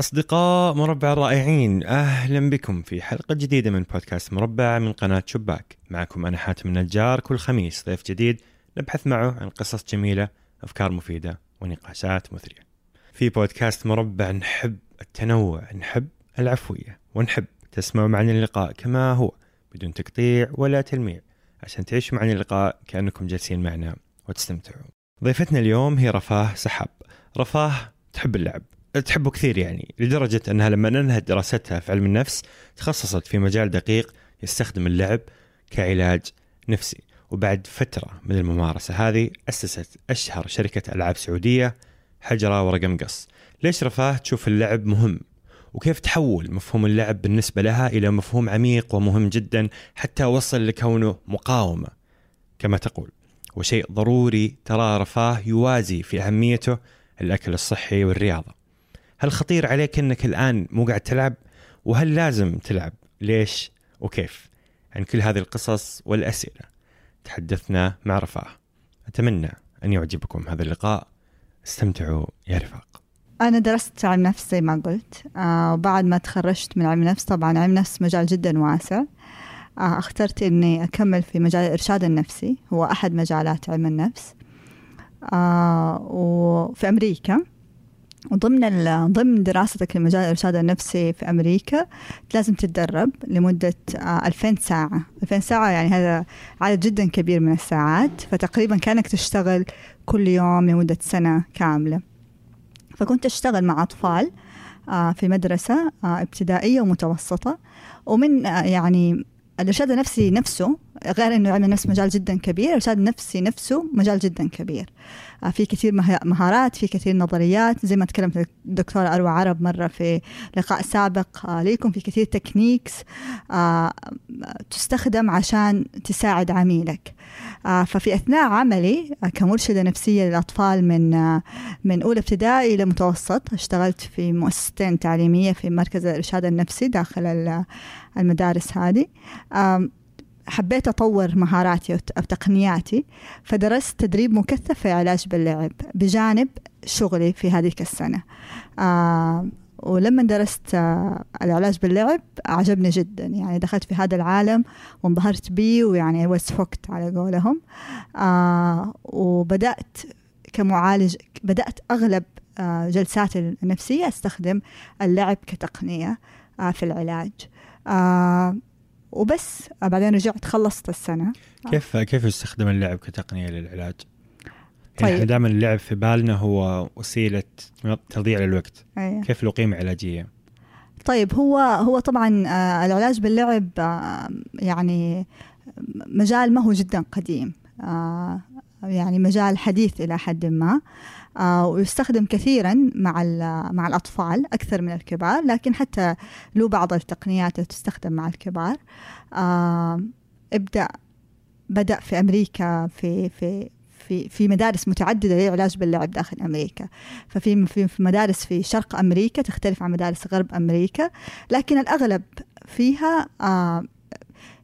أصدقاء مربع الرائعين أهلا بكم في حلقة جديدة من بودكاست مربع من قناة شباك. معكم أنا حاتم النجار كل خميس ضيف جديد نبحث معه عن قصص جميلة أفكار مفيدة ونقاشات مثرية. في بودكاست مربع نحب التنوع نحب العفوية ونحب تسمعوا معنا اللقاء كما هو بدون تقطيع ولا تلميع. عشان تعيشوا معنا اللقاء كأنكم جالسين معنا وتستمتعوا ضيفتنا اليوم هي رفاه سحاب. رفاه تحب اللعب؟ تحبه كثير يعني لدرجة أنها لما أنهت دراستها في علم النفس تخصصت في مجال دقيق يستخدم اللعب كعلاج نفسي. وبعد فترة من الممارسة هذه أسست أشهر شركة ألعاب سعودية حجرة ورقم قص. ليش رفاه تشوف اللعب مهم؟ وكيف تحول مفهوم اللعب بالنسبة لها إلى مفهوم عميق ومهم جدا حتى وصل لكونه مقاومة؟ كما تقول وشيء ضروري ترى رفاه يوازي في أهميته الأكل الصحي والرياضة. هل خطير عليك أنك الآن مو قاعد تلعب؟ وهل لازم تلعب؟ ليش؟ وكيف؟ عن كل هذه القصص والأسئلة. تحدثنا مع رفاه. أتمنى أن يعجبكم هذا اللقاء. استمتعوا يا رفاق. أنا درست علم نفس زي ما قلت. آه وبعد ما تخرجت من علم نفس طبعا علم نفس مجال جدا واسع. آه اخترت إني أكمل في مجال الإرشاد النفسي. هو أحد مجالات علم النفس. آه وفي أمريكا. وضمن ضمن دراستك لمجال الإرشاد النفسي في أمريكا لازم تتدرب لمدة 2000 ساعة. 2000 ساعة يعني هذا عدد جدا كبير من الساعات. فتقريبا كأنك تشتغل كل يوم لمدة سنة كاملة. فكنت أشتغل مع أطفال في مدرسة ابتدائية ومتوسطة. ومن يعني الإرشاد النفسي نفسه غير إنه علم النفس مجال جدا كبير الارشاد النفسي نفسه مجال جدا كبير. آه، في كثير مهارات في كثير نظريات. زي ما تكلمت الدكتورة أروى عرب مرة في لقاء سابق آه، ليكم في كثير تكنيكس آه، تستخدم عشان تساعد عميلك. ففي أثناء عملي كمرشدة نفسية للأطفال من من أولى ابتدائي إلى متوسط اشتغلت في مؤسستين تعليمية في مركز الإرشاد النفسي داخل المدارس هذه. حبيت أطور مهاراتي أو تقنياتي فدرست تدريب مكثف في علاج باللعب بجانب شغلي في هذه السنة. آه ولما درست آه العلاج باللعب عجبني جدا. يعني دخلت في هذا العالم وانبهرت بيه ويعني hooked على قولهم. آه وبدأت كمعالج بدأت أغلب آه جلساتي النفسية أستخدم اللعب كتقنية آه في العلاج. آه وبس بعدين رجعت خلصت السنة كيف كيف يستخدم اللعب كتقنية للعلاج؟ يعني طيب. دائما اللعب في بالنا هو وسيلة تضييع للوقت أيه. كيف له قيمة علاجية؟ طيب هو هو طبعا آه، العلاج باللعب آه، يعني مجال ما هو جدا قديم آه، يعني مجال حديث إلى حد ما ويستخدم كثيرا مع مع الأطفال أكثر من الكبار لكن حتى له بعض التقنيات تستخدم مع الكبار. آه، ابدأ بدأ في أمريكا في في في في مدارس متعددة للعلاج باللعب داخل أمريكا. ففي في مدارس في شرق أمريكا تختلف عن مدارس غرب أمريكا لكن الأغلب فيها آه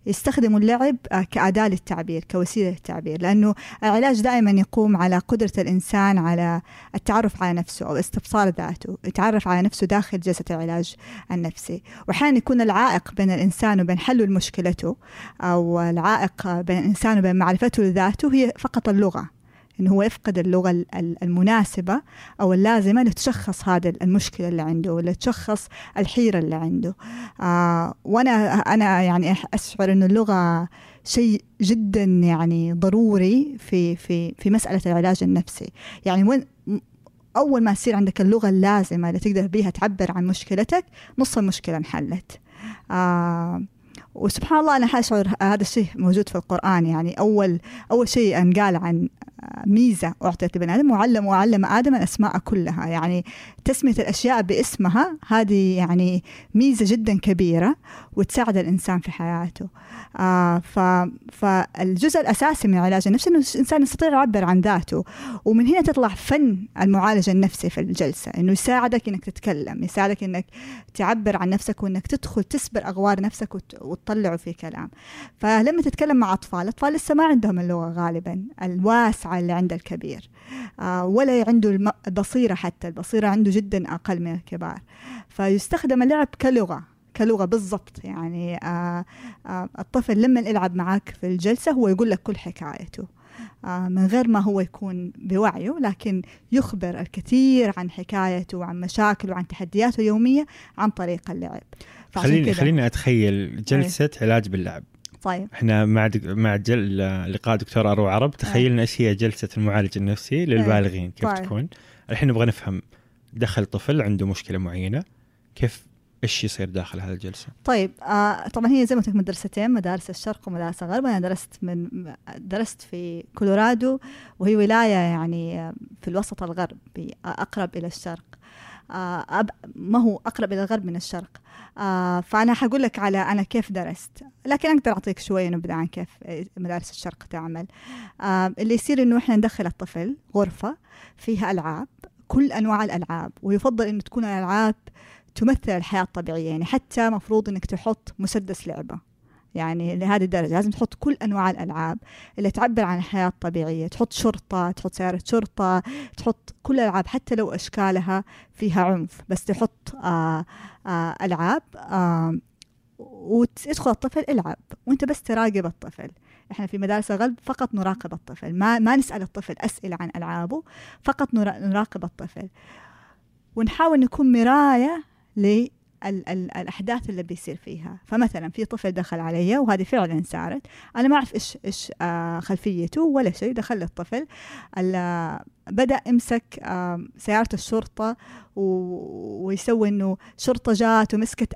يستخدموا اللعب كأداة للتعبير كوسيلة للتعبير لأنه العلاج دائما يقوم على قدرة الإنسان على التعرف على نفسه أو استبصار ذاته يتعرف على نفسه داخل جلسة العلاج النفسي. وأحيانا يكون العائق بين الإنسان وبين حل مشكلته أو العائق بين الإنسان وبين معرفته لذاته هي فقط اللغة. إنه هو يفقد اللغة المناسبة أو اللازمة لتشخص هذا المشكلة اللي عنده ولا تشخص الحيرة اللي عنده. آه وأنا أنا يعني أشعر إنه اللغة شيء جدا يعني ضروري في في في مسألة العلاج النفسي. يعني وين أول ما تصير عندك اللغة اللازمة اللي تقدر بها تعبر عن مشكلتك نص المشكلة انحلت. آه وسبحان الله أنا حأشعر هذا الشيء موجود في القرآن. يعني أول أول شيء أنقال عن ميزة أعطيت لبني آدم وعلم وعلم آدم الأسماء كلها. يعني تسمية الأشياء باسمها هذه يعني ميزة جدا كبيرة وتساعد الإنسان في حياته. آه ف فالجزء الأساسي من العلاج النفسي أنه الإنسان يستطيع يعبر عن ذاته ومن هنا تطلع فن المعالجة النفسي في الجلسة أنه يساعدك أنك تتكلم يساعدك أنك تعبر عن نفسك وأنك تدخل تسبر أغوار نفسك وتطلعه في كلام. فلما تتكلم مع أطفال الأطفال لسه ما عندهم اللغة غالبا الواسعة اللي عند الكبير. آه، ولا عنده البصيرة حتى البصيرة عنده جدا أقل من الكبار. فيستخدم اللعب كلغة كلغة بالضبط. يعني آه آه الطفل لما يلعب معك في الجلسة هو يقول لك كل حكايته. من غير ما هو يكون بوعيه لكن يخبر الكثير عن حكايته وعن مشاكله وعن تحدياته اليومية عن طريق اللعب. خليني خليني أتخيل جلسة علاج باللعب. طيب. إحنا مع دك... مع جل... لقاء دكتور اروى عرب تخيلنا إيش هي جلسة المعالج النفسي للبالغين كيف طيب. تكون؟ الحين نبغى نفهم دخل طفل عنده مشكلة معينة كيف إيش يصير داخل هذه الجلسة؟ طيب آه طبعا هي زي ما قلت لك مدرستين مدارس الشرق ومدارس الغرب. أنا درست من درست في كولورادو وهي ولاية يعني في الوسط الغربي أقرب إلى الشرق. ما هو أقرب إلى الغرب من الشرق. آه فأنا حقول لك على أنا كيف درست. لكن أقدر أعطيك شوية نبذة عن كيف آه، مدارس الشرق تعمل. آه اللي يصير إنه إحنا ندخل الطفل غرفة فيها ألعاب كل أنواع الألعاب ويفضل إنه تكون الالعاب تمثل الحياة الطبيعية. يعني حتى مفروض إنك تحط مسدس لعبة. يعني لهذه الدرجة. لازم تحط كل أنواع الألعاب اللي تعبر عن الحياة الطبيعية. تحط شرطة تحط سيارة شرطة تحط كل الألعاب حتى لو أشكالها فيها عنف. بس تحط آه آه ألعاب آه وتدخل الطفل العب وأنت بس تراقب الطفل. إحنا في مدارس الغرب فقط نراقب الطفل. ما ما نسأل الطفل أسئلة عن ألعابه فقط نرا- نراقب الطفل. ونحاول نكون مراية للأحداث اللي بيصير فيها. فمثلا في طفل دخل علي وهذه فعلا صارت أنا ما أعرف إيش إيش آه خلفيته ولا شيء. دخل الطفل ال- بدأ يمسك آه سيارة الشرطة و- ويسوي إنه شرطة جات ومسكت.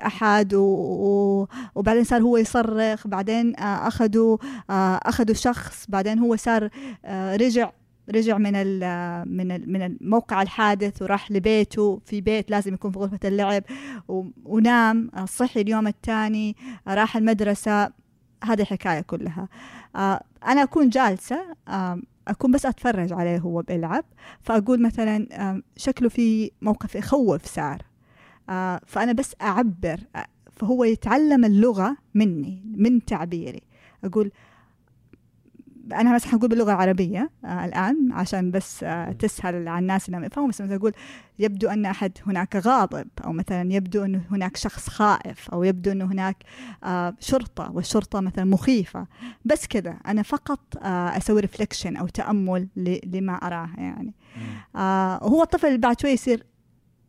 و... وبعدين صار هو يصرخ. بعدين آه أخذوا آه أخذوا شخص. بعدين هو صار رجع رجع من ال من ال من الموقع الحادث وراح لبيته في بيت لازم يكون في غرفة اللعب ونام. صحي اليوم الثاني راح المدرسة. هذه الحكاية كلها. آه، أنا أكون جالسة أكون بس أتفرج عليه هو بيلعب. فأقول مثلا شكله في موقف يخوف صار آه، فأنا بس أعبر فهو يتعلم اللغة مني من تعبيري. أقول أنا مثلا حقول باللغة العربية آه الآن عشان بس آه تسهل على الناس إنهم يفهموا. بس مثلا أقول يبدو أن أحد هناك غاضب أو مثلا يبدو انه هناك شخص خائف أو يبدو انه هناك آه شرطة والشرطة مثلا مخيفة. بس كذا أنا فقط آه أسوي ريفليكشن أو تأمل لما أراه يعني. آه هو الطفل بعد شوي يصير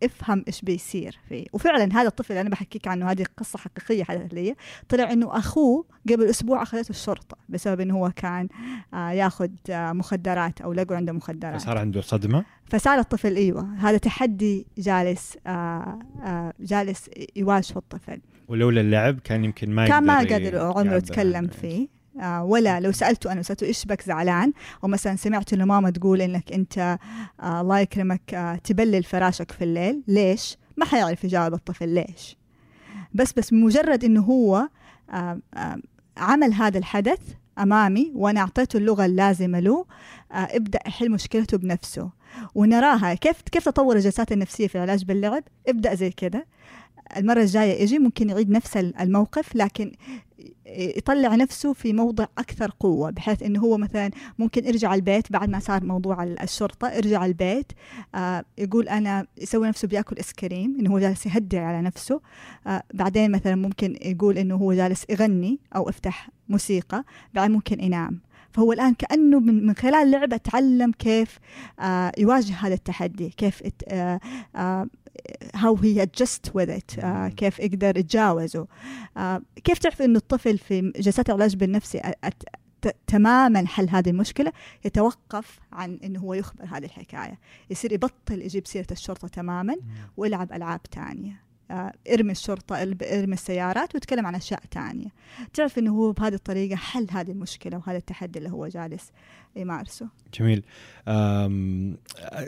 افهم إيش بيصير فيه. وفعلا هذا الطفل اللي أنا بحكيك عنه هذه قصة حقيقية حدثت لي طلع إنه أخوه قبل أسبوع أخذته الشرطة بسبب إنه هو كان آه ياخذ آه مخدرات أو لقوا عنده مخدرات. صار عنده صدمة؟ فصار الطفل أيوه هذا تحدي جالس آه آه جالس يواجهه الطفل. ولولا اللعب كان يمكن ما كان ما قادر عمره يتكلم. فيه. ولا لو سالته أنا سالته إيش بك زعلان؟ أو مثلا سمعت إنه ماما تقول إنك أنت آه الله يكرمك آه تبلل فراشك في الليل ليش؟ ما حيعرف يجاوب الطفل ليش. بس بس مجرد إنه هو آه آه عمل هذا الحدث أمامي وأنا أعطيته اللغة اللازمة له آه ابدأ يحل مشكلته بنفسه ونراها. كيف كيف تطور الجلسات النفسية في العلاج باللعب؟ ابدأ زي كده. المرة الجاية يجي ممكن يعيد نفس الموقف لكن يطلع نفسه في موضع أكثر قوة بحيث إنه هو مثلا ممكن يرجع البيت بعد ما صار موضوع الشرطة يرجع البيت آه يقول أنا يسوي نفسه بيأكل ايس كريم إنه هو جالس يهدي على نفسه آه بعدين مثلا ممكن يقول إنه هو جالس يغني أو افتح موسيقى بعدين ممكن ينام. فهو الآن كأنه من, من خلال اللعبه تعلم كيف آه يواجه هذا التحدي كيف آه آه how he adjust with it آه كيف يقدر يتجاوزه. آه كيف تعرف إنه الطفل في جلسات العلاج بالنفسي تماما حل هذه المشكلة؟ يتوقف عن إنه هو يخبر هذه الحكاية. يصير يبطل يجيب سيرة الشرطة تماما ويلعب ألعاب تانية. آه ارمي الشرطة ارمي السيارات ويتكلم عن أشياء تانية تعرف أنه هو بهذه الطريقة حل هذه المشكلة وهذا التحدي اللي هو جالس يمارسه جميل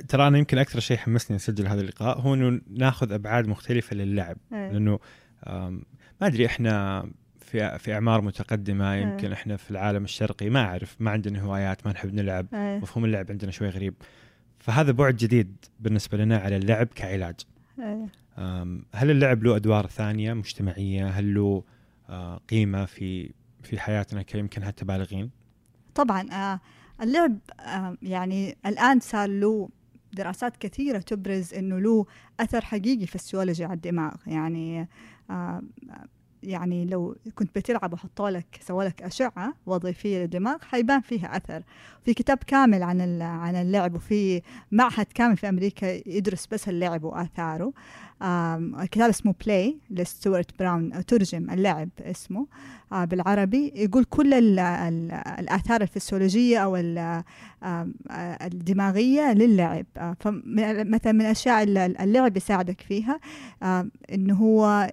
ترى أنا يمكن أكثر شيء حمسني أسجل هذا اللقاء هو أنه ناخذ أبعاد مختلفة للعب أيه. لأنه ما أدري إحنا في في أعمار متقدمة يمكن أيه. إحنا في العالم الشرقي ما أعرف ما عندنا هوايات ما نحب نلعب أيه. مفهوم اللعب عندنا شوي غريب فهذا بعد جديد بالنسبة لنا على اللعب كعلاج أيه. هل اللعب له أدوار ثانية مجتمعية؟ هل له قيمة في في حياتنا كيمكن حتى بالغين؟ طبعا آه اللعب آه، يعني الآن صار له دراسات كثيرة تبرز أنه له أثر حقيقي في السيولوجي على الدماغ. يعني آه، يعني لو كنت بتلعب وحطوا لك سووا لك أشعة وظيفية للدماغ حيبان فيها أثر. في كتاب كامل عن عن اللعب وفي معهد كامل في أمريكا يدرس بس اللعب وآثاره. كتاب اسمه Play لستوارت براون ترجم اللعب اسمه آه بالعربي. يقول كل ال ال الآثار الفسيولوجية أو الدماغية للعب. آه فمثلا من الأشياء اللعب يساعدك فيها إنه هو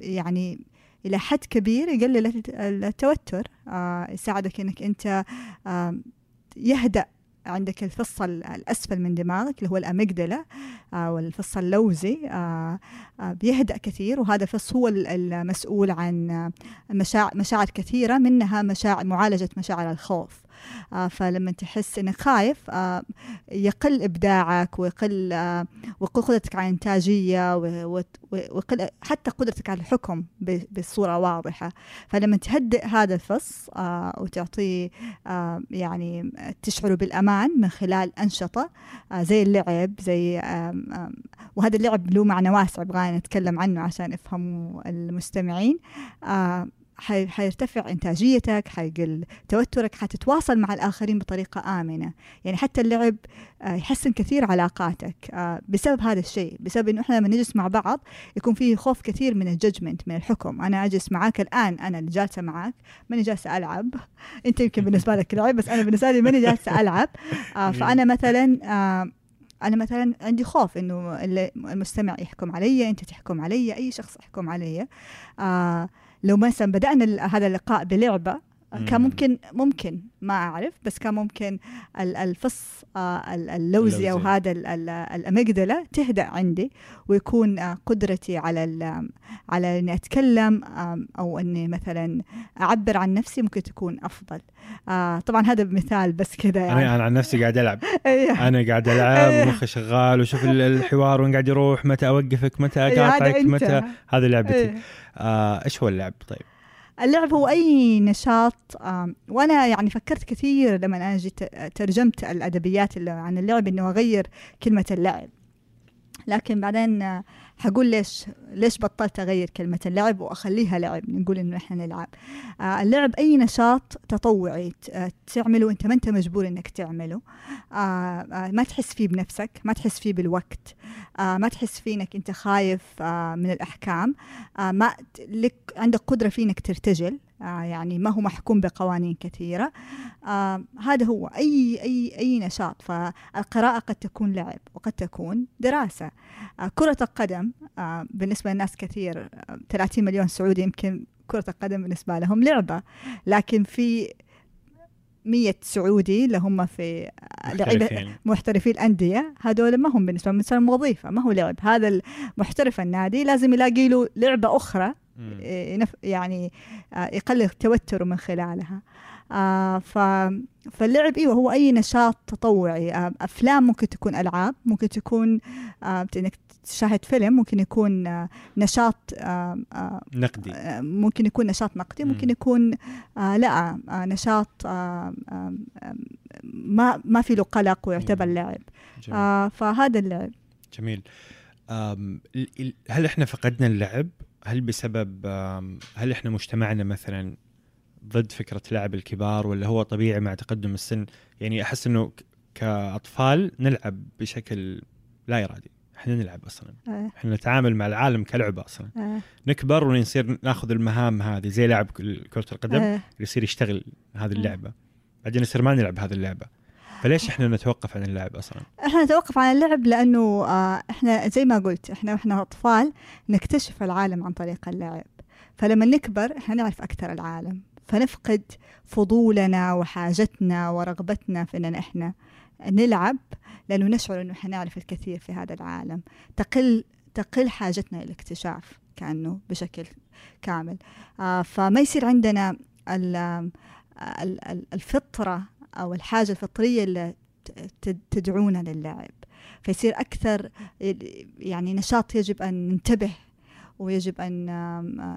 يعني إلى حد كبير يقلل التوتر. آه يساعدك إنك أنت آه يهدأ عندك الفص الأسفل من دماغك اللي هو الأميجدلا آه والفص اللوزي. بيهدأ كثير وهذا الفص هو المسؤول عن مشاعر, كثيرة منها مشاعر معالجة مشاعر الخوف. فلما تحس إنك خايف آه يقل إبداعك ويقل آه ويقل قدرتك على الإنتاجية ويقل حتى قدرتك على الحكم بصورة واضحة. فلما تهدئ هذا الفص آه وتعطيه آه يعني تشعره بالأمان من خلال أنشطة آه زي اللعب زي آه آه وهذا اللعب له معنى واسع أبغى نتكلم عنه عشان يفهموا المستمعين. آه حيرتفع إنتاجيتك حيقل توترك حتتواصل مع الآخرين بطريقة آمنة. يعني حتى اللعب آه، يحسن كثير علاقاتك. آه، بسبب هذا الشيء بسبب إنه إحنا لما نجلس مع بعض يكون في خوف كثير من الججمنت من الحكم. أنا أجلس معاك الآن أنا اللي جالسة معاك ماني جالسة ألعب. أنت يمكن بالنسبة لك لعب بس أنا بالنسبة لي ماني جالسة ألعب. آه، فأنا مثلا أنا مثلا عندي خوف إنه المستمع يحكم علي أنت تحكم علي أي شخص يحكم علي. آه لو مثلا بدأنا هذا اللقاء بلعبة كان ممكن ممكن ما أعرف بس كان ممكن الفص آه، اللوزي أو هذا الاميجدلا تهدأ عندي ويكون آه، قدرتي على على إني أتكلم أو إني مثلا أعبر عن نفسي ممكن تكون أفضل. آه، طبعا هذا مثال بس كذا يعني. أنا عن نفسي قاعد ألعب. إيه. أنا قاعد ألعب إيه. مخي شغال وشوف الحوار وين قاعد يروح متى أوقفك متى إيه، أقاطعك متى هذه لعبتي. إيش هو اللعب طيب؟ اللعب هو أي نشاط وأنا يعني فكرت كثير لما جيت ترجمت الأدبيات عن اللعب إنه أغير كلمة اللعب. لكن بعدين حقول ليش ليش بطلت أغير كلمة اللعب وأخليها لعب نقول إنه إحنا نلعب. آه اللعب أي نشاط تطوعي تعمله انت ما أنت مجبور إنك تعمله. آه آه ما تحس فيه بنفسك ما تحس فيه بالوقت. آه ما تحس فيه إنك أنت خايف آه من الأحكام. آه ما لك عندك قدرة فيه إنك ترتجل. آه يعني ما هو محكوم بقوانين كثيرة. آه هذا هو أي أي أي نشاط. فالقراءة قد تكون لعب وقد تكون دراسة. آه كرة القدم آه بالنسبة للناس كثير 30 آه، مليون سعودي يمكن كرة القدم بالنسبة لهم لعبة لكن في مية سعودي اللي هم في لعيبة محترفي الأندية هذول ما هم بالنسبة لهم وظيفة ما هو لعب. هذا المحترف النادي لازم يلاقي له لعبة أخرى يعني آه، يقلل توتره من خلالها. آه ف فاللعب إيوه هو أي نشاط تطوعي. آه أفلام ممكن تكون ألعاب ممكن تكون آه إنك تشاهد فيلم ممكن يكون آه نشاط آه آه نقدي. آه ممكن يكون نشاط نقدي ممكن يكون آه لا آه نشاط آه آه ما ما في له قلق ويعتبر لعب آه فهذا اللعب جميل. هل إحنا فقدنا اللعب؟ هل بسبب هل إحنا مجتمعنا مثلا ضد فكرة لعب الكبار ولا هو طبيعي مع تقدم السن؟ يعني أحس إنه كأطفال نلعب بشكل لا إرادي. إحنا نلعب أصلا أه. إحنا نتعامل مع العالم كلعبة أصلا أه. نكبر ونصير ناخذ المهام هذه زي لاعب كرة القدم أه. يصير يشتغل هذه اللعبة بعدين يصير ما نلعب هذه اللعبة فليش إحنا نتوقف عن اللعب أصلا؟ إحنا نتوقف عن اللعب لأنه آه إحنا زي ما قلت إحنا وإحنا أطفال نكتشف العالم عن طريق اللعب فلما نكبر إحنا نعرف أكثر العالم فنفقد فضولنا وحاجتنا ورغبتنا في ان إحنا نلعب لأنه نشعر إنه إحنا نعرف الكثير في هذا العالم. تقل تقل حاجتنا للاكتشاف كأنه بشكل كامل. آه فما يصير عندنا الفطرة أو الحاجة الفطرية اللي تدعونا للعب. فيصير أكثر يعني نشاط يجب أن ننتبه ويجب أن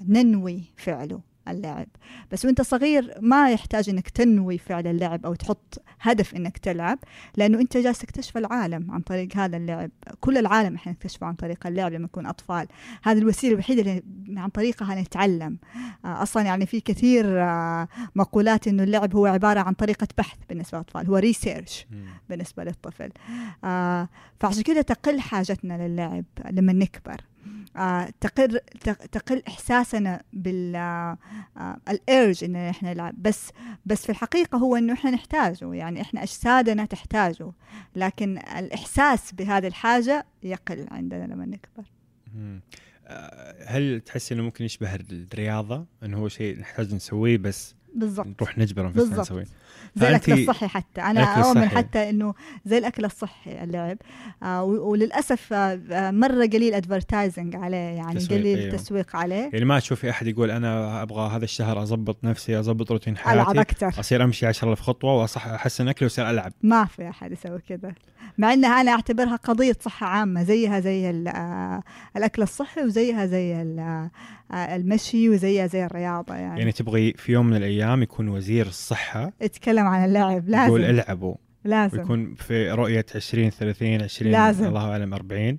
ننوي فعله. اللعب. بس وانت صغير ما يحتاج انك تنوي فعل اللعب أو تحط هدف انك تلعب لأنه انت جالس تكتشف العالم عن طريق هذا اللعب. كل العالم إحنا نكتشفه عن طريق اللعب لما نكون أطفال. هذه الوسيلة الوحيدة اللي عن طريقها نتعلم آه، أصلا يعني في كثير آه، مقولات إنه اللعب هو عبارة عن طريقة بحث بالنسبة للأطفال هو ريسيرش بالنسبة للطفل. آه، فعشان كده تقل حاجتنا للعب لما نكبر. آه، تقل تقل إحساسنا بال الإرج إن إحنا نلعب بس بس في الحقيقة هو إنه إحنا نحتاجه يعني إحنا أجسادنا تحتاجه لكن الإحساس بهذه الحاجة يقل عندنا لما نكبر. آه، هل تحس إنه ممكن يشبه الرياضة؟ إنه هو شيء نحتاج نسويه بس بالضبط. نروح نجبر انفسنا نسويه زي الأكل الصحي حتى. أنا أؤمن حتى إنه زي الأكل الصحي اللعب. آه وللأسف آه مرة قليل ادفرتايزنج عليه يعني تسويق قليل أيوه. تسويق عليه. يعني ما تشوفي أحد يقول أنا أبغى هذا الشهر اضبط نفسي اضبط روتين حياتي ألعب أكثر أصير أمشي 10000 خطوة واصح أحسن اكلي وأصير ألعب. ما في أحد يسوي كذا. مع إنها أنا أعتبرها قضية صحة عامة زيها زي آه، الأكل الصحي وزيها زي آه، المشي وزيها زي الرياضة يعني. يعني تبغي في يوم من الأيام يكون وزير الصحة؟ يتكلم عن اللعب لازم. يقول العبوا. لازم. ويكون في رؤية 20 30 20 لازم. الله أعلم 40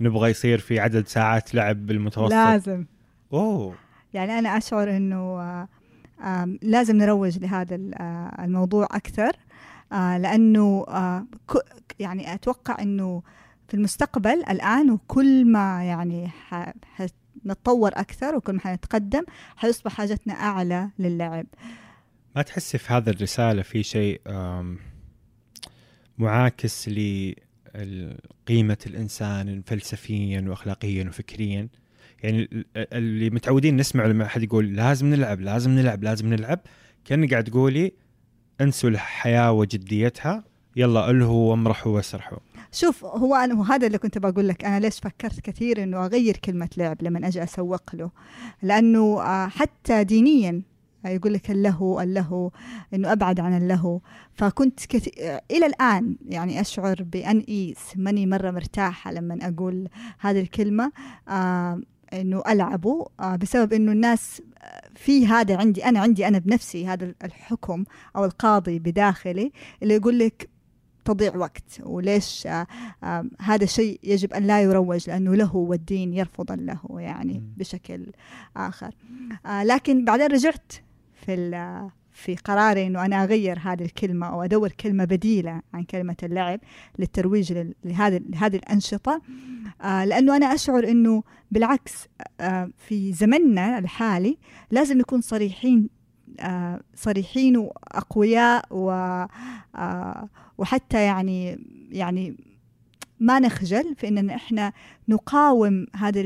نبغى يصير في عدد ساعات لعب بالمتوسط. لازم. أوه. يعني أنا أشعر إنه لازم نروج لهذا الموضوع أكثر. آه، لأنه آه، يعني أتوقع إنه في المستقبل الآن وكل ما يعني نتطور أكثر وكل ما حنتقدم حيصبح حاجتنا أعلى للعب. ما تحسي في هذا الرسالة في شيء معاكس لقيمه الإنسان فلسفيا واخلاقيا وفكريا؟ يعني اللي متعودين نسمع لما أحد يقول لازم نلعب لازم نلعب لازم نلعب كان قاعد تقولي انسوا الحياة وجديتها يلا ألهوا وامرحوا واسرحوا. شوف هو أنا وهذا اللي كنت بقول لك أنا ليش فكرت كثير إنه أغير كلمة لعب لما أجي أسوق له؟ لأنه آه، حتى دينيا يقول لك اللهو اللهو إنه أبعد عن اللهو. فكنت كثير إلى الآن يعني أشعر بأن إيس ماني مرة مرتاحة لما أقول هذه الكلمة آه إنه ألعبه آه بسبب إنه الناس في هذا عندي أنا عندي أنا بنفسي هذا الحكم أو القاضي بداخلي اللي يقول لك تضيع وقت وليش آه آه هذا الشيء يجب أن لا يروج لأنه له والدين يرفض له يعني بشكل آخر. آه لكن بعدين رجعت في في قراري إنه أنا أغير هذه الكلمة أو أدور كلمة بديلة عن كلمة اللعب للترويج لهذه لهذه الأنشطة. آه لأنه أنا أشعر إنه بالعكس آه في زمننا الحالي لازم نكون صريحين آه صريحين وأقوياء و وحتى يعني يعني ما نخجل في إننا إحنا نقاوم هذه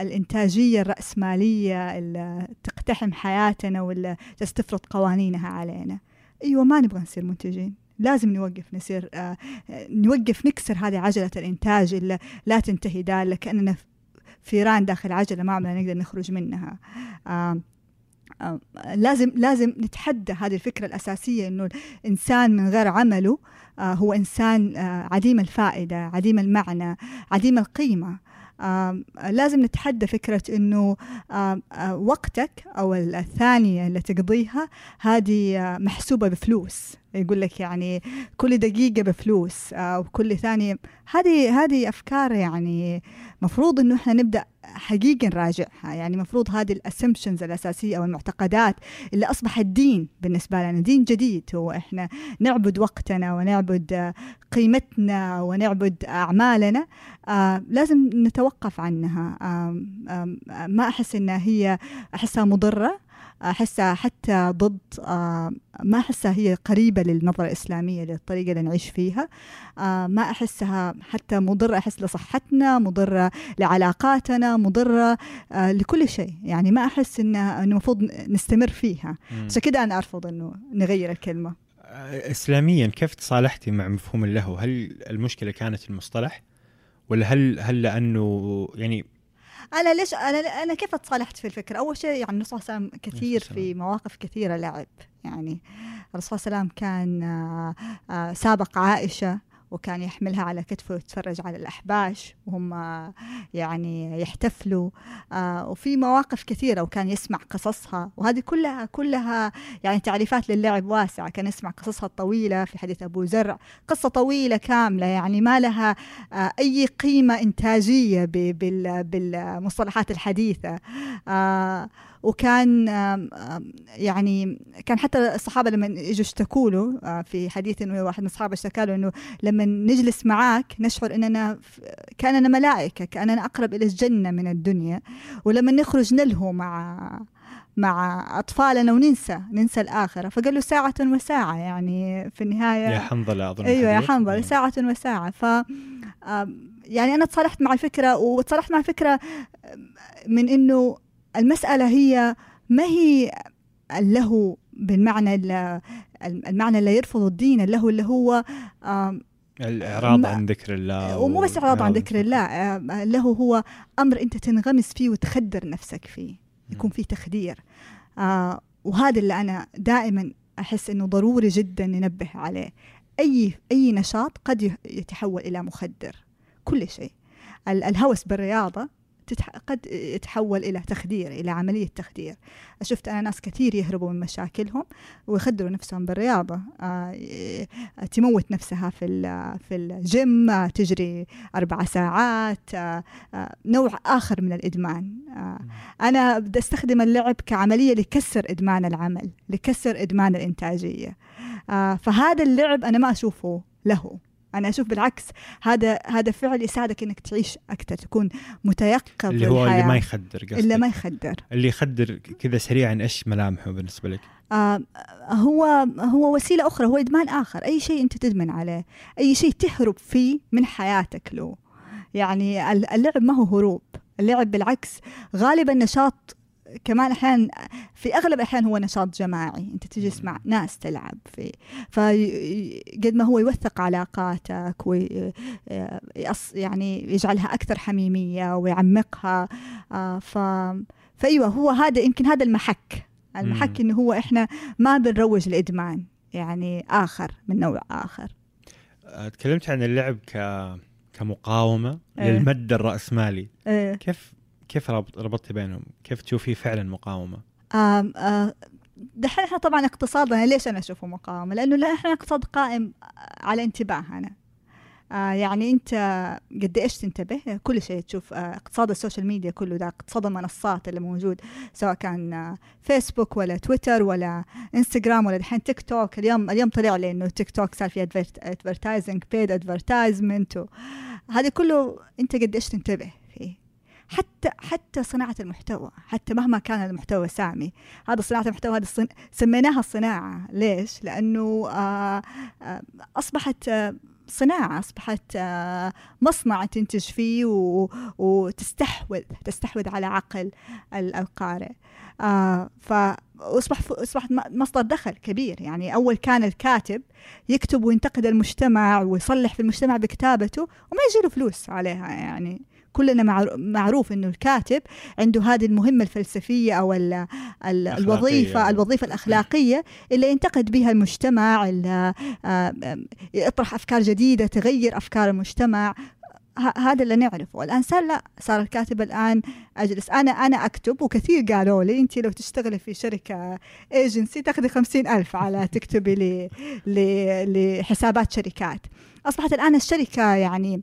الإنتاجية الرأسمالية اللي تقتحم حياتنا ولا تستفرض قوانينها علينا. أيوة ما نبغى نصير منتجين. لازم نوقف نصير آه نوقف نكسر هذه عجلة الإنتاج اللي لا تنتهي دالة كأننا فيران داخل عجلة ما عمرنا نقدر نخرج منها. آه آه لازم لازم نتحدى هذه الفكرة الأساسية إنه الإنسان من غير عمله هو إنسان عديم الفائدة عديم المعنى عديم القيمة. لازم نتحدى فكرة أنه وقتك أو الثانية اللي تقضيها هذه محسوبة بفلوس. يقول لك يعني كل دقيقة بفلوس أو كل ثانية. هذه هذه أفكار يعني مفروض إنه إحنا نبدأ حقيقة نراجعها. يعني مفروض هذه الاسمبشنز الأساسية أو المعتقدات اللي أصبحت دين بالنسبة لنا دين جديد هو. إحنا نعبد وقتنا ونعبد قيمتنا ونعبد أعمالنا آه لازم نتوقف عنها. آه آه ما أحس إنها هي أحسها مضرة. أحسها حتى ضد آه، ما أحسها هي قريبة للنظرة الإسلامية للطريقة اللي نعيش فيها. آه، ما أحسها حتى مضرة أحس لصحتنا مضرة لعلاقاتنا مضرة آه، لكل شيء. يعني ما أحس انه المفروض نستمر فيها. عشان كده أنا أرفض إنه نغير الكلمة. اسلاميا كيف تصالحتي مع مفهوم اللهو؟ هل المشكلة كانت المصطلح؟ ولا هل هل لأنه يعني أنا ليش أنا أنا كيف تصالحت في الفكرة؟ أول شيء يعني الرسول صلى الله عليه وسلم كثير في مواقف كثيرة لعب. يعني الرسول صلى الله عليه وسلم كان آه، آه، سابق عائشة. وكان يحملها على كتفه ويتفرج على الأحباش وهم يعني يحتفلوا. آه وفي مواقف كثيرة وكان يسمع قصصها. وهذه كلها كلها يعني تعريفات للعب واسعة. كان يسمع قصصها الطويلة في حديث أبو زرع. قصة طويلة كاملة يعني ما لها آه أي قيمة إنتاجية بالمصطلحات الحديثة. آه وكان يعني كان حتى الصحابة لما إجوا اشتكوا له آه، في حديث إنه واحد من الصحابة اشتكى له إنه لما نجلس معك نشعر إننا كأننا ملائكة كأننا أقرب إلى الجنة من الدنيا. ولما نخرج نلهو مع مع أطفالنا وننسى ننسى الآخرة. فقال له ساعة وساعة يعني في النهاية يا حنظلة أظن أيوة يا حنظلة ساعة وساعة. ف يعني أنا تصالحت مع الفكرة وتصالحت مع الفكرة من إنه المسألة هي ما هي اللهو بالمعنى المعنى اللي يرفض الدين اللهو اللي هو الإعراض عن ذكر الله ومو بس إعراض عن ذكر الله اللهو هو أمر أنت تنغمس فيه وتخدر نفسك فيه يكون فيه تخدير. آه وهذا اللي أنا دائما أحس أنه ضروري جدا ننبه عليه. أي أي نشاط قد يتحول إلى مخدر كل شيء. الهوس بالرياضة قد يتحول إلى تخدير إلى عملية تخدير. شفت أنا ناس كثير يهربوا من مشاكلهم ويخدروا نفسهم بالرياضة. آه تموت نفسها في في الجيم آه تجري أربع ساعات. آه نوع آخر من الإدمان. آه، أنا بدي أستخدم اللعب كعملية لكسر إدمان العمل لكسر إدمان الإنتاجية. آه، فهذا اللعب أنا ما أشوفه له. أنا أشوف بالعكس هذا هذا فعل يساعدك إنك تعيش أكثر تكون متيقظ اللي هو اللي ما يخدر قصدك. اللي ما يخدر. اللي يخدر كذا سريعا إيش ملامحه بالنسبة لك؟ آه هو هو وسيلة أخرى هو إدمان آخر. أي شيء أنت تدمن عليه أي شيء تهرب فيه من حياتك له. يعني اللعب ما هو هروب. اللعب بالعكس غالبا نشاط كمان أحيانا في أغلب الأحيان هو نشاط جماعي أنت تجلس مع ناس تلعب في فقد ما هو يوثق علاقاتك وي يعني يجعلها أكثر حميمية ويعمقها آه، ف فأيوة هو هذا يمكن هذا المحك. المحك إنه هو إحنا ما بنروج الادمان يعني آخر من نوع آخر. آه، تكلمت عن اللعب ك كمقاومة إيه؟ للمد الرأسمالي. إيه؟ كيف كيف ربطتي بينهم؟ كيف تشوفيه فعلا مقاومة؟ آه دحين إحنا طبعا اقتصادنا ليش أنا أشوفه مقاومة؟ لأنه إحنا اقتصاد قائم على انتباهنا. آه يعني أنت قد إيش تنتبه كل شيء تشوف آه اقتصاد ال social media كله ده اقتصاد المنصات اللي موجود سواء كان آه فيسبوك ولا تويتر ولا إنستغرام ولا دحين تيك توك اليوم اليوم طلع لي إنه تيك توك صار في advertising paid advertisement هذا كله أنت قد إيش تنتبه حتى حتى صناعة المحتوى حتى مهما كان المحتوى سامي. هذا صناعة المحتوى هذا الصن... سميناها الصناعة ليش؟ لأنه آآ آآ أصبحت آآ صناعة أصبحت مصنع تنتج فيه وتستحوذ تستحوذ على عقل القارئ. آه فأصبح أصبحت مصدر دخل كبير. يعني أول كان الكاتب يكتب وينتقد المجتمع ويصلح في المجتمع بكتابته وما يجي له فلوس عليها يعني. كلنا معروف إنه الكاتب عنده هذه المهمة الفلسفية أو ال ال الوظيفة الوظيفة الأخلاقية اللي ينتقد بها المجتمع اللي آه، يطرح أفكار جديدة تغير أفكار المجتمع. هذا اللي نعرفه. الآن صار لا صار الكاتب الآن أجلس. أنا أنا أكتب وكثير قالوا لي أنت لو تشتغلي في شركة ايجنسي تاخذي خمسين ألف على تكتبي لحسابات شركات. أصبحت الآن الشركة يعني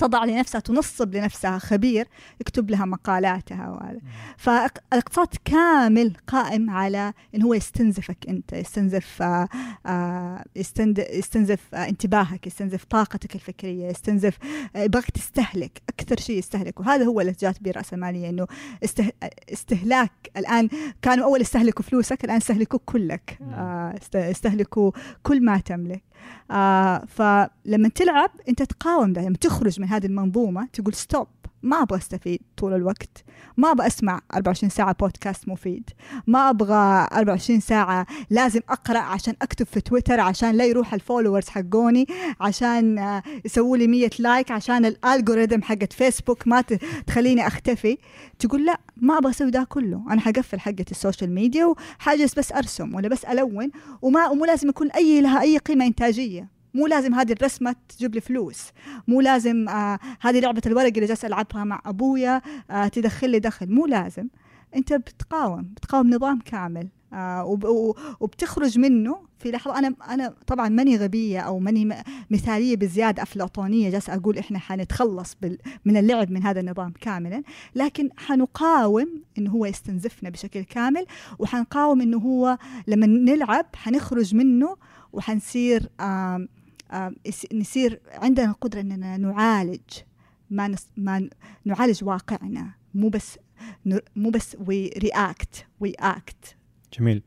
تضع لنفسها تنصب لنفسها خبير يكتب لها مقالاتها وهذا فالاقتصاد كامل قائم على انه هو يستنزفك أنت يستنزف آه, آه، يستنزف آه انتباهك يستنزف طاقتك الفكرية يستنزف يبغاك تستهلك أكثر شيء يستهلك. وهذا هو اللي جات به الراسماليه إنه استه استهلاك. الآن كانوا أول يستهلكوا فلوسك الآن يستهلكوا كلك آه يستهلكوا كل ما تملك. آه فلما تلعب انت تقاوم ده لما تخرج من هذه المنظومة تقول stop ما أبغى أستفيد طول الوقت. ما أبغى أسمع 24 ساعة بودكاست مفيد. ما أبغى 24 ساعة لازم أقرأ عشان أكتب في تويتر عشان لا يروح ال followers حقوني عشان آه، يسووا لي 100 like عشان ال algorithm حقت فيسبوك ما تخليني أختفي. تقول لا ما أبغى أسوي ده كله. أنا حقفل حقت ال social media وحاجز بس أرسم ولا بس ألون وما ومو لازم يكون أي لها أي قيمة إنتاجية. مو لازم هذه الرسمة تجيب لي فلوس. مو لازم آه هذه لعبة الورق اللي جالس ألعبها مع أبويا آه تدخل لي دخل. مو لازم. أنت بتقاوم بتقاوم نظام كامل آه وبتخرج منه في لحظة. أنا أنا طبعا ماني غبية أو ماني مثالية بزيادة أفلاطونية جالسة أقول إحنا حنتخلص من اللعب من هذا النظام كاملا. لكن حنقاوم إنه هو يستنزفنا بشكل كامل وحنقاوم إنه هو لما نلعب حنخرج منه وحنصير آم نصير عندنا قدرة إننا نعالج ما نس ما نعالج واقعنا مو بس مو بس we react we act جميل.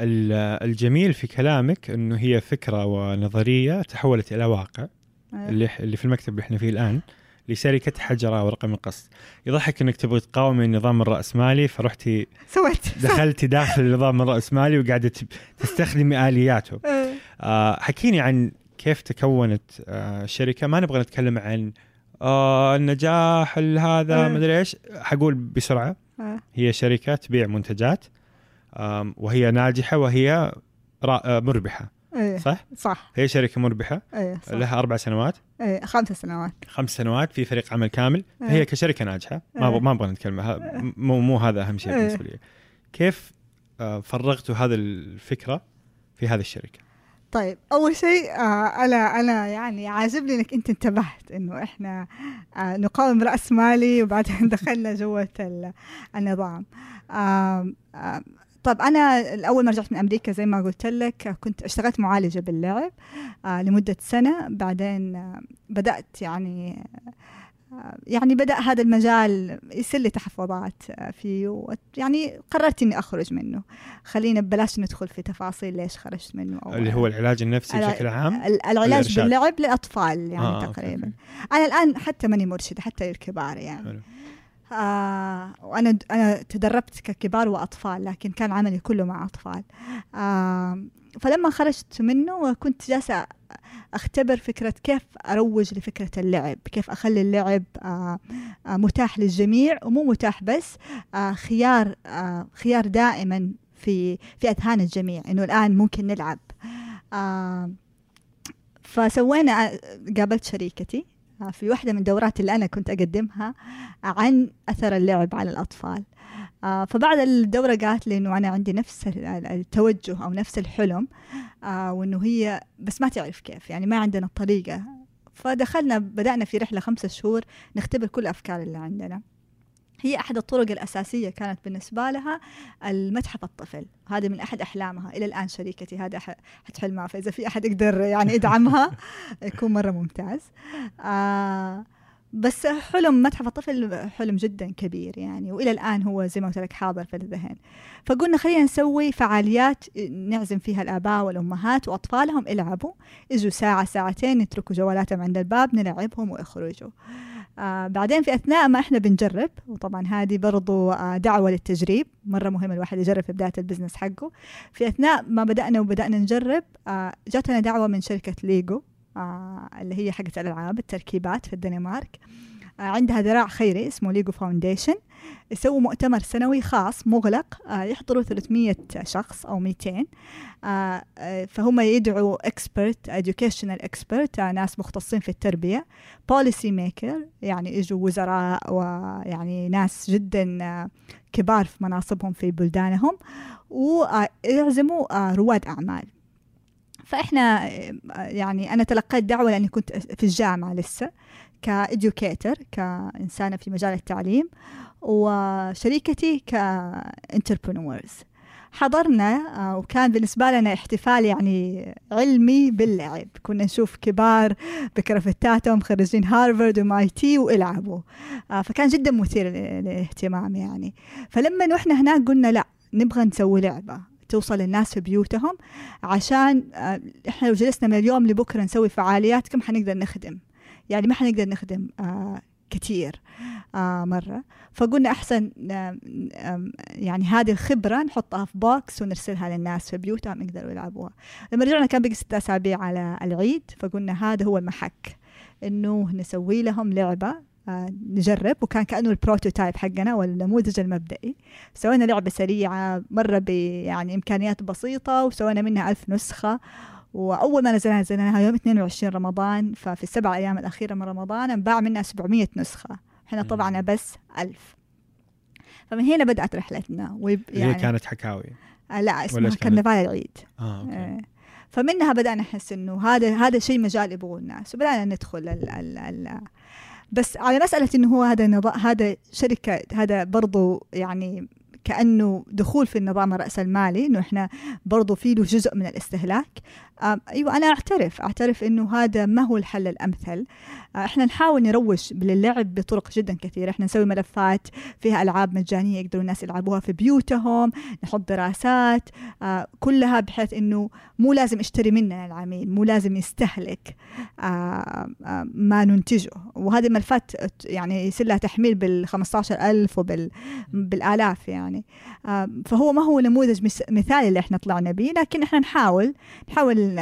الجميل في كلامك إنه هي فكرة ونظرية تحولت إلى واقع أيه. اللي اللي في المكتب اللي إحنا فيه الآن لشركه حجرة ورقم القص يضحك إنك تبغي تقاومي النظام الراسمالي فرحتي سويت. دخلتي داخل النظام الراسمالي وقاعدة تستخدمي آلياته. أيه. آه حكيني عن كيف تكونت آه الشركة ما نبغى نتكلم عن آه النجاح هذا ما ادري إيش. حقول بسرعة. هي شركة تبيع منتجات وهي ناجحة وهي آه، مربحة. أيه صح؟ صح. هي شركة مربحة. أيه صح. لها أربع سنوات. إيه خمس سنوات. خمس سنوات في فريق عمل كامل. أيه. فهي كشركة ناجحة. ما أيه. ما أبغى نتكلم. مو مو هذا أهم شيء أيه. بالنسبة لي. كيف آه، فرغتوا هذه الفكرة في هذه الشركة؟ طيب أول شيء آه أنا أنا يعني عاجبني إنك أنت انتبهت إنه إحنا آه نقاوم رأس مالي وبعدين دخلنا جوة النظام. طب أنا اول ما رجعت من أمريكا زي ما قلت لك كنت اشتغلت معالجة باللعب آه لمدة سنة بعدين بدأت يعني يعني بدأ هذا المجال يصير لي تحفظات آه، فيه يعني قررت إني أخرج منه. خلينا بلاش ندخل في تفاصيل ليش خرجت منه أو اللي هو العلاج النفسي بشكل عام؟ العلاج باللعب للأطفال يعني آه تقريبا. أوكي. أنا الآن حتى ماني مرشدة حتى للكبار يعني. حلو. آه وأنا أنا تدربت ككبار وأطفال لكن كان عملي كله مع أطفال. آه فلما خرجت منه كنت جالسة أختبر فكرة كيف أروج لفكرة اللعب كيف أخلي اللعب آه متاح للجميع ومو متاح بس آه خيار آه خيار دائما في في أذهان الجميع إنه الآن ممكن نلعب. آه فسوينا قابلت شريكتي. في واحدة من الدورات اللي أنا كنت أقدمها عن أثر اللعب على الأطفال. آه، فبعد الدورة قالت لي إنه أنا عندي نفس التوجه أو نفس الحلم آه، وإنه هي بس ما تعرف كيف يعني ما عندنا طريقة فدخلنا بدأنا في رحلة خمسة شهور نختبر كل الأفكار اللي عندنا. هي أحد الطرق الأساسية كانت بالنسبة لها المتحف الطفل. هذا من أحد أحلامها. إلى الآن شريكتي هذا أحد حلمها فإذا في أحد يقدر يعني يدعمها يكون مرة ممتاز. آه بس حلم متحف الطفل حلم جدا كبير يعني وإلى الآن هو زي ما قلت لك حاضر في الذهن. فقلنا خلينا نسوي فعاليات نعزم فيها الآباء والأمهات وأطفالهم. يلعبوا يجوا ساعة ساعتين يتركوا جوالاتهم عند الباب نلعبهم ويخرجوا آه بعدين في أثناء ما إحنا بنجرب وطبعا هذه برضو آه دعوة للتجريب مرة مهم الواحد يجرب في بداية ال business حقه. في أثناء ما بدأنا وبدأنا نجرب آه جاتنا دعوة من شركة ليجو آه اللي هي حقت الألعاب التركيبات في الدنمارك. عندها ذراع خيري اسمه ليجو foundation يسووا مؤتمر سنوي خاص مغلق آه يحضروا 300 شخص أو 200 آه فهم يدعوا expert educational expert آه ناس مختصين في التربية policy maker يعني يجوا وزراء ويعني ناس جدا آه كبار في مناصبهم في بلدانهم ويعزموا آه رواد أعمال. فإحنا يعني أنا تلقيت دعوة لأني كنت في الجامعة لسه. ك educator كإنسانة في مجال التعليم وشريكتي ك entrepreneurs حضرنا آه، وكان بالنسبة لنا احتفال يعني علمي باللعب. كنا نشوف كبار بكرافتاتهم خريجين هارفارد و MIT ويلعبوا. آه، فكان جدا مثير للاهتمام يعني. فلما نحن هناك قلنا لا نبغى نسوي لعبة توصل للناس في بيوتهم عشان آه، إحنا لو جلسنا من اليوم لبكرة نسوي فعاليات كم حنقدر نخدم؟ يعني ما حنقدر نخدم آه كثير آه مرة. فقلنا أحسن آه يعني هذه الخبرة نحطها في box ونرسلها للناس في بيوتهم يقدروا يلعبوها. لما رجعنا كان بقي ستة أسابيع على العيد فقلنا هذا هو المحك إنه نسوي لهم لعبة آه نجرب. وكان كأنه ال prototype حقنا والنموذج المبدئي. سوينا لعبة سريعة مرة يعني إمكانيات بسيطة وسوينا منها ألف نسخة. وأول ما نزلناها نزلناها يوم 22 رمضان ففي السبع أيام الأخيرة من رمضان أنباع منها 700 نسخة. إحنا طبعنا بس ألف. فمن هنا بدأت رحلتنا ويب يعني هي كانت حكاوي. آه لا اسمها كرنفال العيد. آه أوكي. آه فمنها بدأنا نحس إنه هذا هذا شيء مجال يبغوا الناس. وبدأنا ندخل ال ال ال بس على مسألة إنه هو هذا نظام هذا شركة هذا برضو يعني كأنه دخول في النظام الراسمالي إنه إحنا برضو في له جزء من الاستهلاك. أيوه أنا أعترف أعترف إنه هذا ما هو الحل الأمثل. آه، إحنا نحاول نروج للعب بطرق جدا كثيرة. إحنا نسوي ملفات فيها ألعاب مجانية يقدروا الناس يلعبوها في بيوتهم نحط دراسات آه، كلها بحيث إنه مو لازم يشتري مننا العميل مو لازم يستهلك آه، ما ننتجه. وهذه الملفات يعني يصير لها تحميل بال 15000 وبالالاف يعني. فهو ما هو نموذج مثالي اللي إحنا طلعنا به لكن إحنا نحاول نحاول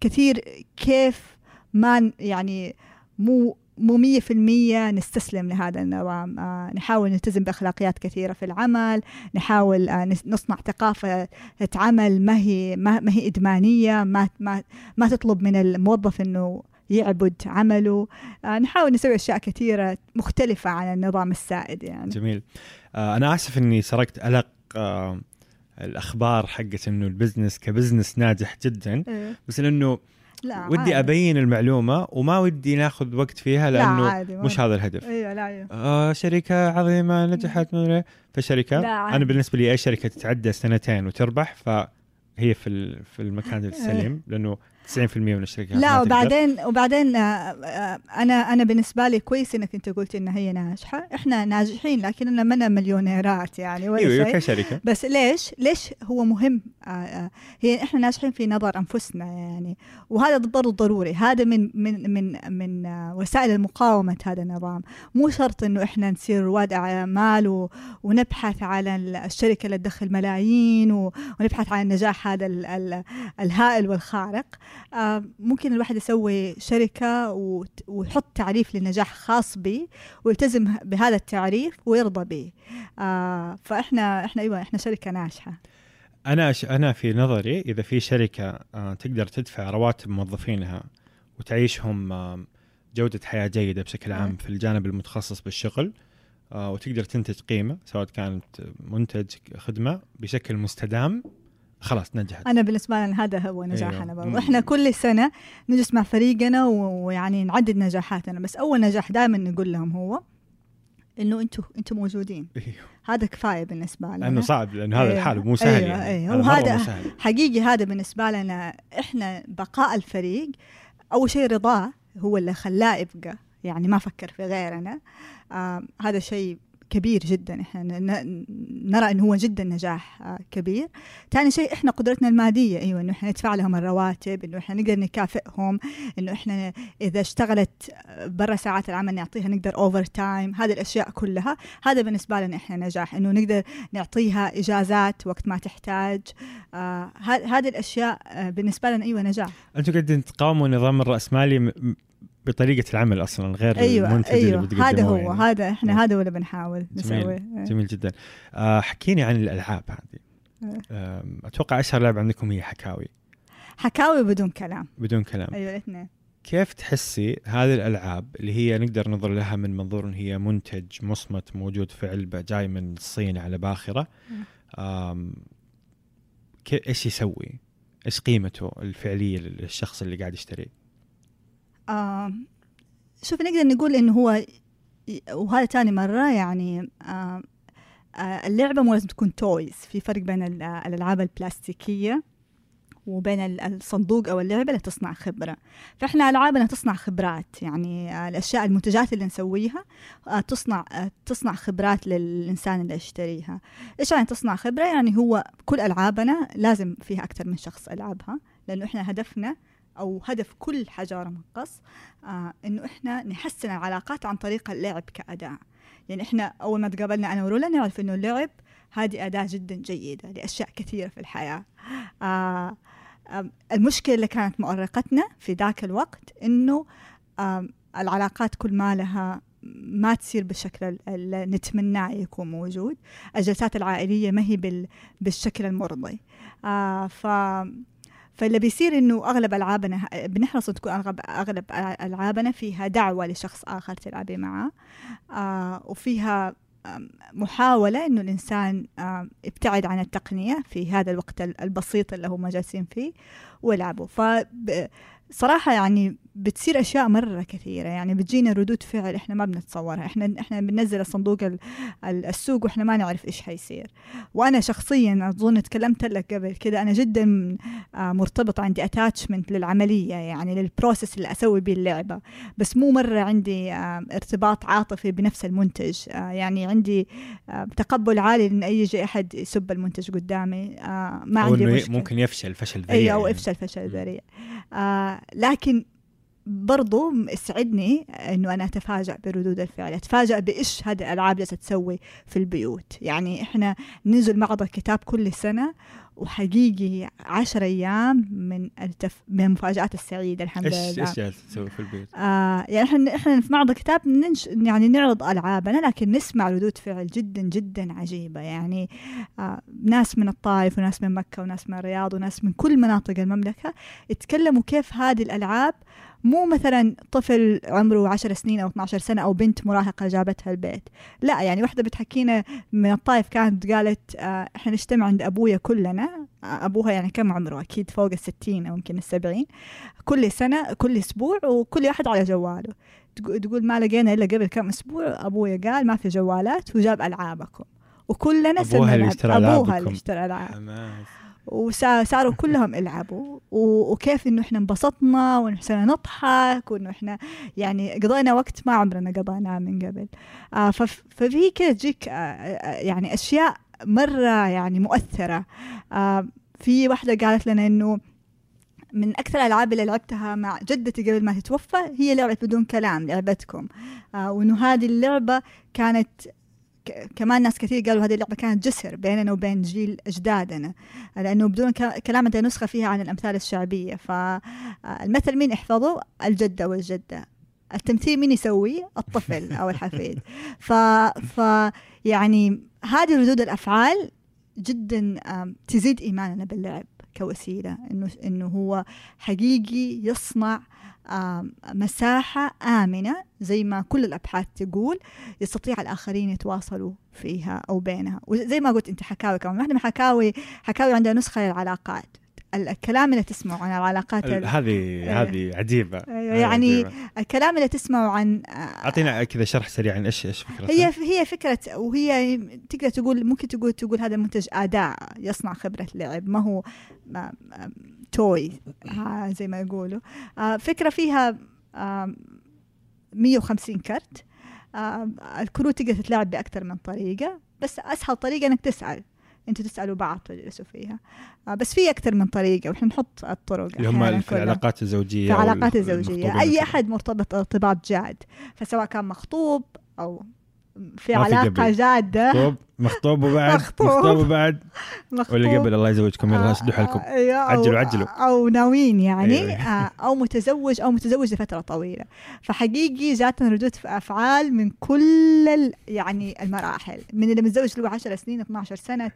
كثير كيف ما يعني مو مو مية في المية نستسلم لهذا النظام. آه نحاول نلتزم بأخلاقيات كثيرة في العمل نحاول آه نصنع ثقافة عمل ما هي ما, ما هي إدمانية ما, ما, ما تطلب من الموظف أنه يعبد عمله. آه نحاول نسوي أشياء كثيرة مختلفة عن النظام السائد يعني. جميل. آه أنا آسف أني سرقت ألق آه الأخبار حقت أنه ال business ك business ناجح جدا. إيه. بس لأنه لا ودي عادي. أبين المعلومة وما ودي ناخذ وقت فيها لأنه عادي مش هذا الهدف. إيوه لا أيوه. آه شركة عظيمة نجحت من فشركة أنا بالنسبة لي أي شركة تتعدى سنتين وتربح فهي في في المكان السليم لأنه 90% من الشركات لا وبعدين وبعدين آه، آه، أنا أنا بالنسبة لي كويس إنك أنت قلت ان هي ناجحة. إحنا ناجحين لكننا منا مليونيرات يعني ولا أيوه كشركة. بس ليش؟ ليش هو مهم؟ آه، هي إحنا ناجحين في نظر أنفسنا يعني. وهذا برضه ضروري. هذا من من من من وسائل المقاومة هذا النظام. مو شرط إنه إحنا نصير رواد أعمال ونبحث على الشركة اللي تدخل ملايين ونبحث عن النجاح هذا الهائل والخارق. ممكن الواحد يسوي شركة ويحط تعريف للنجاح خاص به ويلتزم بهذا التعريف ويرضى به آه، فإحنا إحنا أيوة إحنا شركة ناجحة. أنا أنا في نظري إذا في شركة آه، تقدر تدفع رواتب موظفينها وتعيشهم جودة حياة جيدة بشكل عام في الجانب المتخصص بالشغل وتقدر تنتج قيمة سواء كانت منتج خدمة بشكل مستدام خلاص نجحت أنا بالنسبة لنا هذا هو نجاحنا أيوه. برضه إحنا كل سنة نجلس مع فريقنا ويعني نعدد نجاحاتنا بس أول نجاح دائما نقول لهم هو إنه أنتم أنتم موجودين أيوه. هذا كفاية بالنسبة لنا لأنه صعب لأنه هذا أيوه. الحال مو سهل أيوه. يعني أيوه. وهذا حقيقي هذا بالنسبة لنا إحنا بقاء الفريق أول شيء رضاه هو اللي خلاه يبقى يعني ما فكر في غيرنا آه هذا شيء كبير جدا. إحنا نرى إنه هو جدا نجاح آه، كبير. ثاني شيء إحنا قدرتنا المادية. أيوه إنه إحنا ندفع لهم الرواتب إنه إحنا نقدر نكافئهم إنه إحنا إذا اشتغلت برا ساعات العمل نعطيها نقدر overtime هذه الأشياء كلها. هذا بالنسبة لنا إحنا نجاح إنه نقدر نعطيها إجازات وقت ما تحتاج. آه هذه الأشياء آه بالنسبة لنا أيوه نجاح. أنتم قاعدين تقاوموا النظام الرأسمالي بطريقة العمل أصلا غير أيوة المنتج أيوة. اللي هذا هو يعني. هذا إحنا هذا اللي بنحاول نسويه. جميل, جميل جدا. آه حكيني عن الألعاب هذه. آه أتوقع أشهر لعبة عندكم هي حكاوي. حكاوي بدون كلام. بدون كلام. أيوه الاثنين. كيف تحسي هذه الألعاب اللي هي نقدر ننظر لها من منظور إن هي منتج مصمت موجود في علبة جاي من الصين على باخرة؟ إيش يسوي؟ إيش قيمته الفعلية للشخص اللي قاعد يشتريه؟ آه شوف نقدر نقول إنه هو وهذا تاني مرة يعني آه آه اللعبة مو لازم تكون تويز في فرق بين الألعاب البلاستيكية وبين الصندوق أو اللعبة اللي تصنع خبرة. فإحنا العابنا تصنع خبرات يعني آه، الأشياء المنتجات اللي نسويها آه، تصنع تصنع خبرات للإنسان اللي يشتريها. إيش يعني تصنع خبرة؟ يعني هو كل ألعابنا لازم فيها أكثر من شخص العبها لأنه إحنا هدفنا أو هدف كل حجارة مقص آه إنه إحنا نحسن العلاقات عن طريق اللعب كأداة. يعني إحنا أول ما تقابلنا أنا ورولا نعرف إنه اللعب هذه أداة جدا جيدة لأشياء كثيرة في الحياة. آه المشكلة اللي كانت مؤرقتنا في ذاك الوقت إنه العلاقات كل ما لها ما تصير بالشكل اللي نتمناه يكون موجود. الجلسات العائلية ما هي بالشكل المرضي. آه ف فاللي بيصير إنه أغلب ألعابنا بنحرص تكون اغلب أغلب ألعابنا فيها دعوة لشخص آخر تلعبي معه آه وفيها محاولة إنه الإنسان ابتعد عن التقنية في هذا الوقت البسيط اللي هم جالسين فيه ويلعبوا. فصراحة يعني بتصير أشياء مرة كثيرة. يعني بتجينا ردود فعل إحنا ما بنتصورها. إحنا إحنا بننزل الصندوق السوق وإحنا ما نعرف إيش حيصير. وأنا شخصيا أظن تكلمت لك قبل كده أنا جدا آه، مرتبط عندي attachment للعملية يعني لل process اللي أسوي به اللعبة. بس مو مرة عندي آه، ارتباط عاطفي بنفس المنتج. آه، يعني عندي تقبل عالي إن أي يجي أحد يسب المنتج قدامي. ما عندي مشكلة. ممكن يفشل فشل ذريع اي أو يعني. يفشل فشل ذريع. لكن برضو يسعدني إنه أنا أتفاجأ بردود الفعل أتفاجأ بإيش هذه الألعاب جالسة تسوي في البيوت. يعني إحنا ننزل معرض الكتاب كل سنة وحقيقي عشر أيام من التف... من المفاجآت السعيدة الحمد لله إيش إيش تسوي في البيت؟ آه يعني إحنا إحنا في معرض الكتاب ننش... يعني نعرض ألعابنا لكن نسمع ردود فعل جدا جدا عجيبة. يعني آه ناس من الطائف وناس من مكة وناس من الرياض وناس من كل مناطق المملكة يتكلموا كيف هذه الألعاب مو مثلا طفل عمره 10 سنين أو 12 سنة أو بنت مراهقة جابتها البيت. لا يعني واحدة بتحكينا من الطائف كانت قالت آه إحنا نجتمع عند أبويا كلنا. آه أبوها يعني كم عمره؟ أكيد فوق الستين أو يمكن السبعين. كل سنة كل أسبوع وكل واحد على جواله. تقول ما لقينا إلا قبل كم أسبوع أبويا قال ما في جوالات وجاب ألعابكم. وكلنا اشترى أبوها اللي اشترى ألعاب. وصاروا كلهم يلعبوا وكيف إنه إحنا انبسطنا وانه نضحك وإنه إحنا يعني قضينا وقت ما عمرنا قضيناه من قبل. آه ففي كده تجيك آه, آه، يعني أشياء مرة يعني مؤثرة. آه في واحدة قالت لنا إنه من أكثر الألعاب اللي لعبتها مع جدتي قبل ما تتوفى هي لعبة بدون كلام لعبتكم. آه وإنه هذه اللعبة كانت كمان ناس كثير قالوا هذه اللعبة كانت جسر بيننا وبين جيل أجدادنا لأنه بدون كلام عندنا نسخة فيها عن الأمثال الشعبية. فالمثل مين يحفظه؟ الجدة والجدة. التمثيل مين يسويه؟ الطفل أو الحفيد. ف, ف يعني هذه ردود الأفعال جدا تزيد إيماننا باللعب كوسيلة إنه إنه هو حقيقي يصنع مساحة آمنة زي ما كل الأبحاث تقول يستطيع الآخرين يتواصلوا فيها أو بينها. وزي ما قلت أنت حكاوي كمان واحدة من حكاوي حكاوي عندها نسخة للعلاقات. الكلام اللي تسمعه عن العلاقات هذه إيه. هذه عجيبة. أيوة يعني عجيبة. الكلام اللي تسمعه عن أعطينا كذا شرح سريع عن إيش إيش فكرة هي هي فكرة وهي تقدر تقول ممكن تقول تقول هذا المنتج اداء يصنع خبرة لعب ما هو ما توي زي ما يقولوا. آه، فكرة فيها 150 كرت. الكروت تقدر تتلعب بأكثر من طريقة بس أسهل طريقة إنك تسأل. أنتوا تسألوا بعض تجلسوا فيها. آه بس في أكثر من طريقة وإحنا نحط الطرق اللي هم في العلاقات الزوجية في العلاقات الزوجية. أي أحد مرتبط ارتباط جاد فسواء كان مخطوب أو في علاقة في جادة. مخطوب مخطوب وبعد مخطوب, مخطوب وبعد. مخطوب. ولا قبل الله يزوجكم يلا شدوا حالكم آه، عجلوا عجلوا. أو ناويين يعني أيوة. آه، أو متزوج أو متزوج لفترة طويلة. فحقيقي جاتنا ردود أفعال من كل يعني المراحل. من اللي متزوج له 10 سنين 12 سنة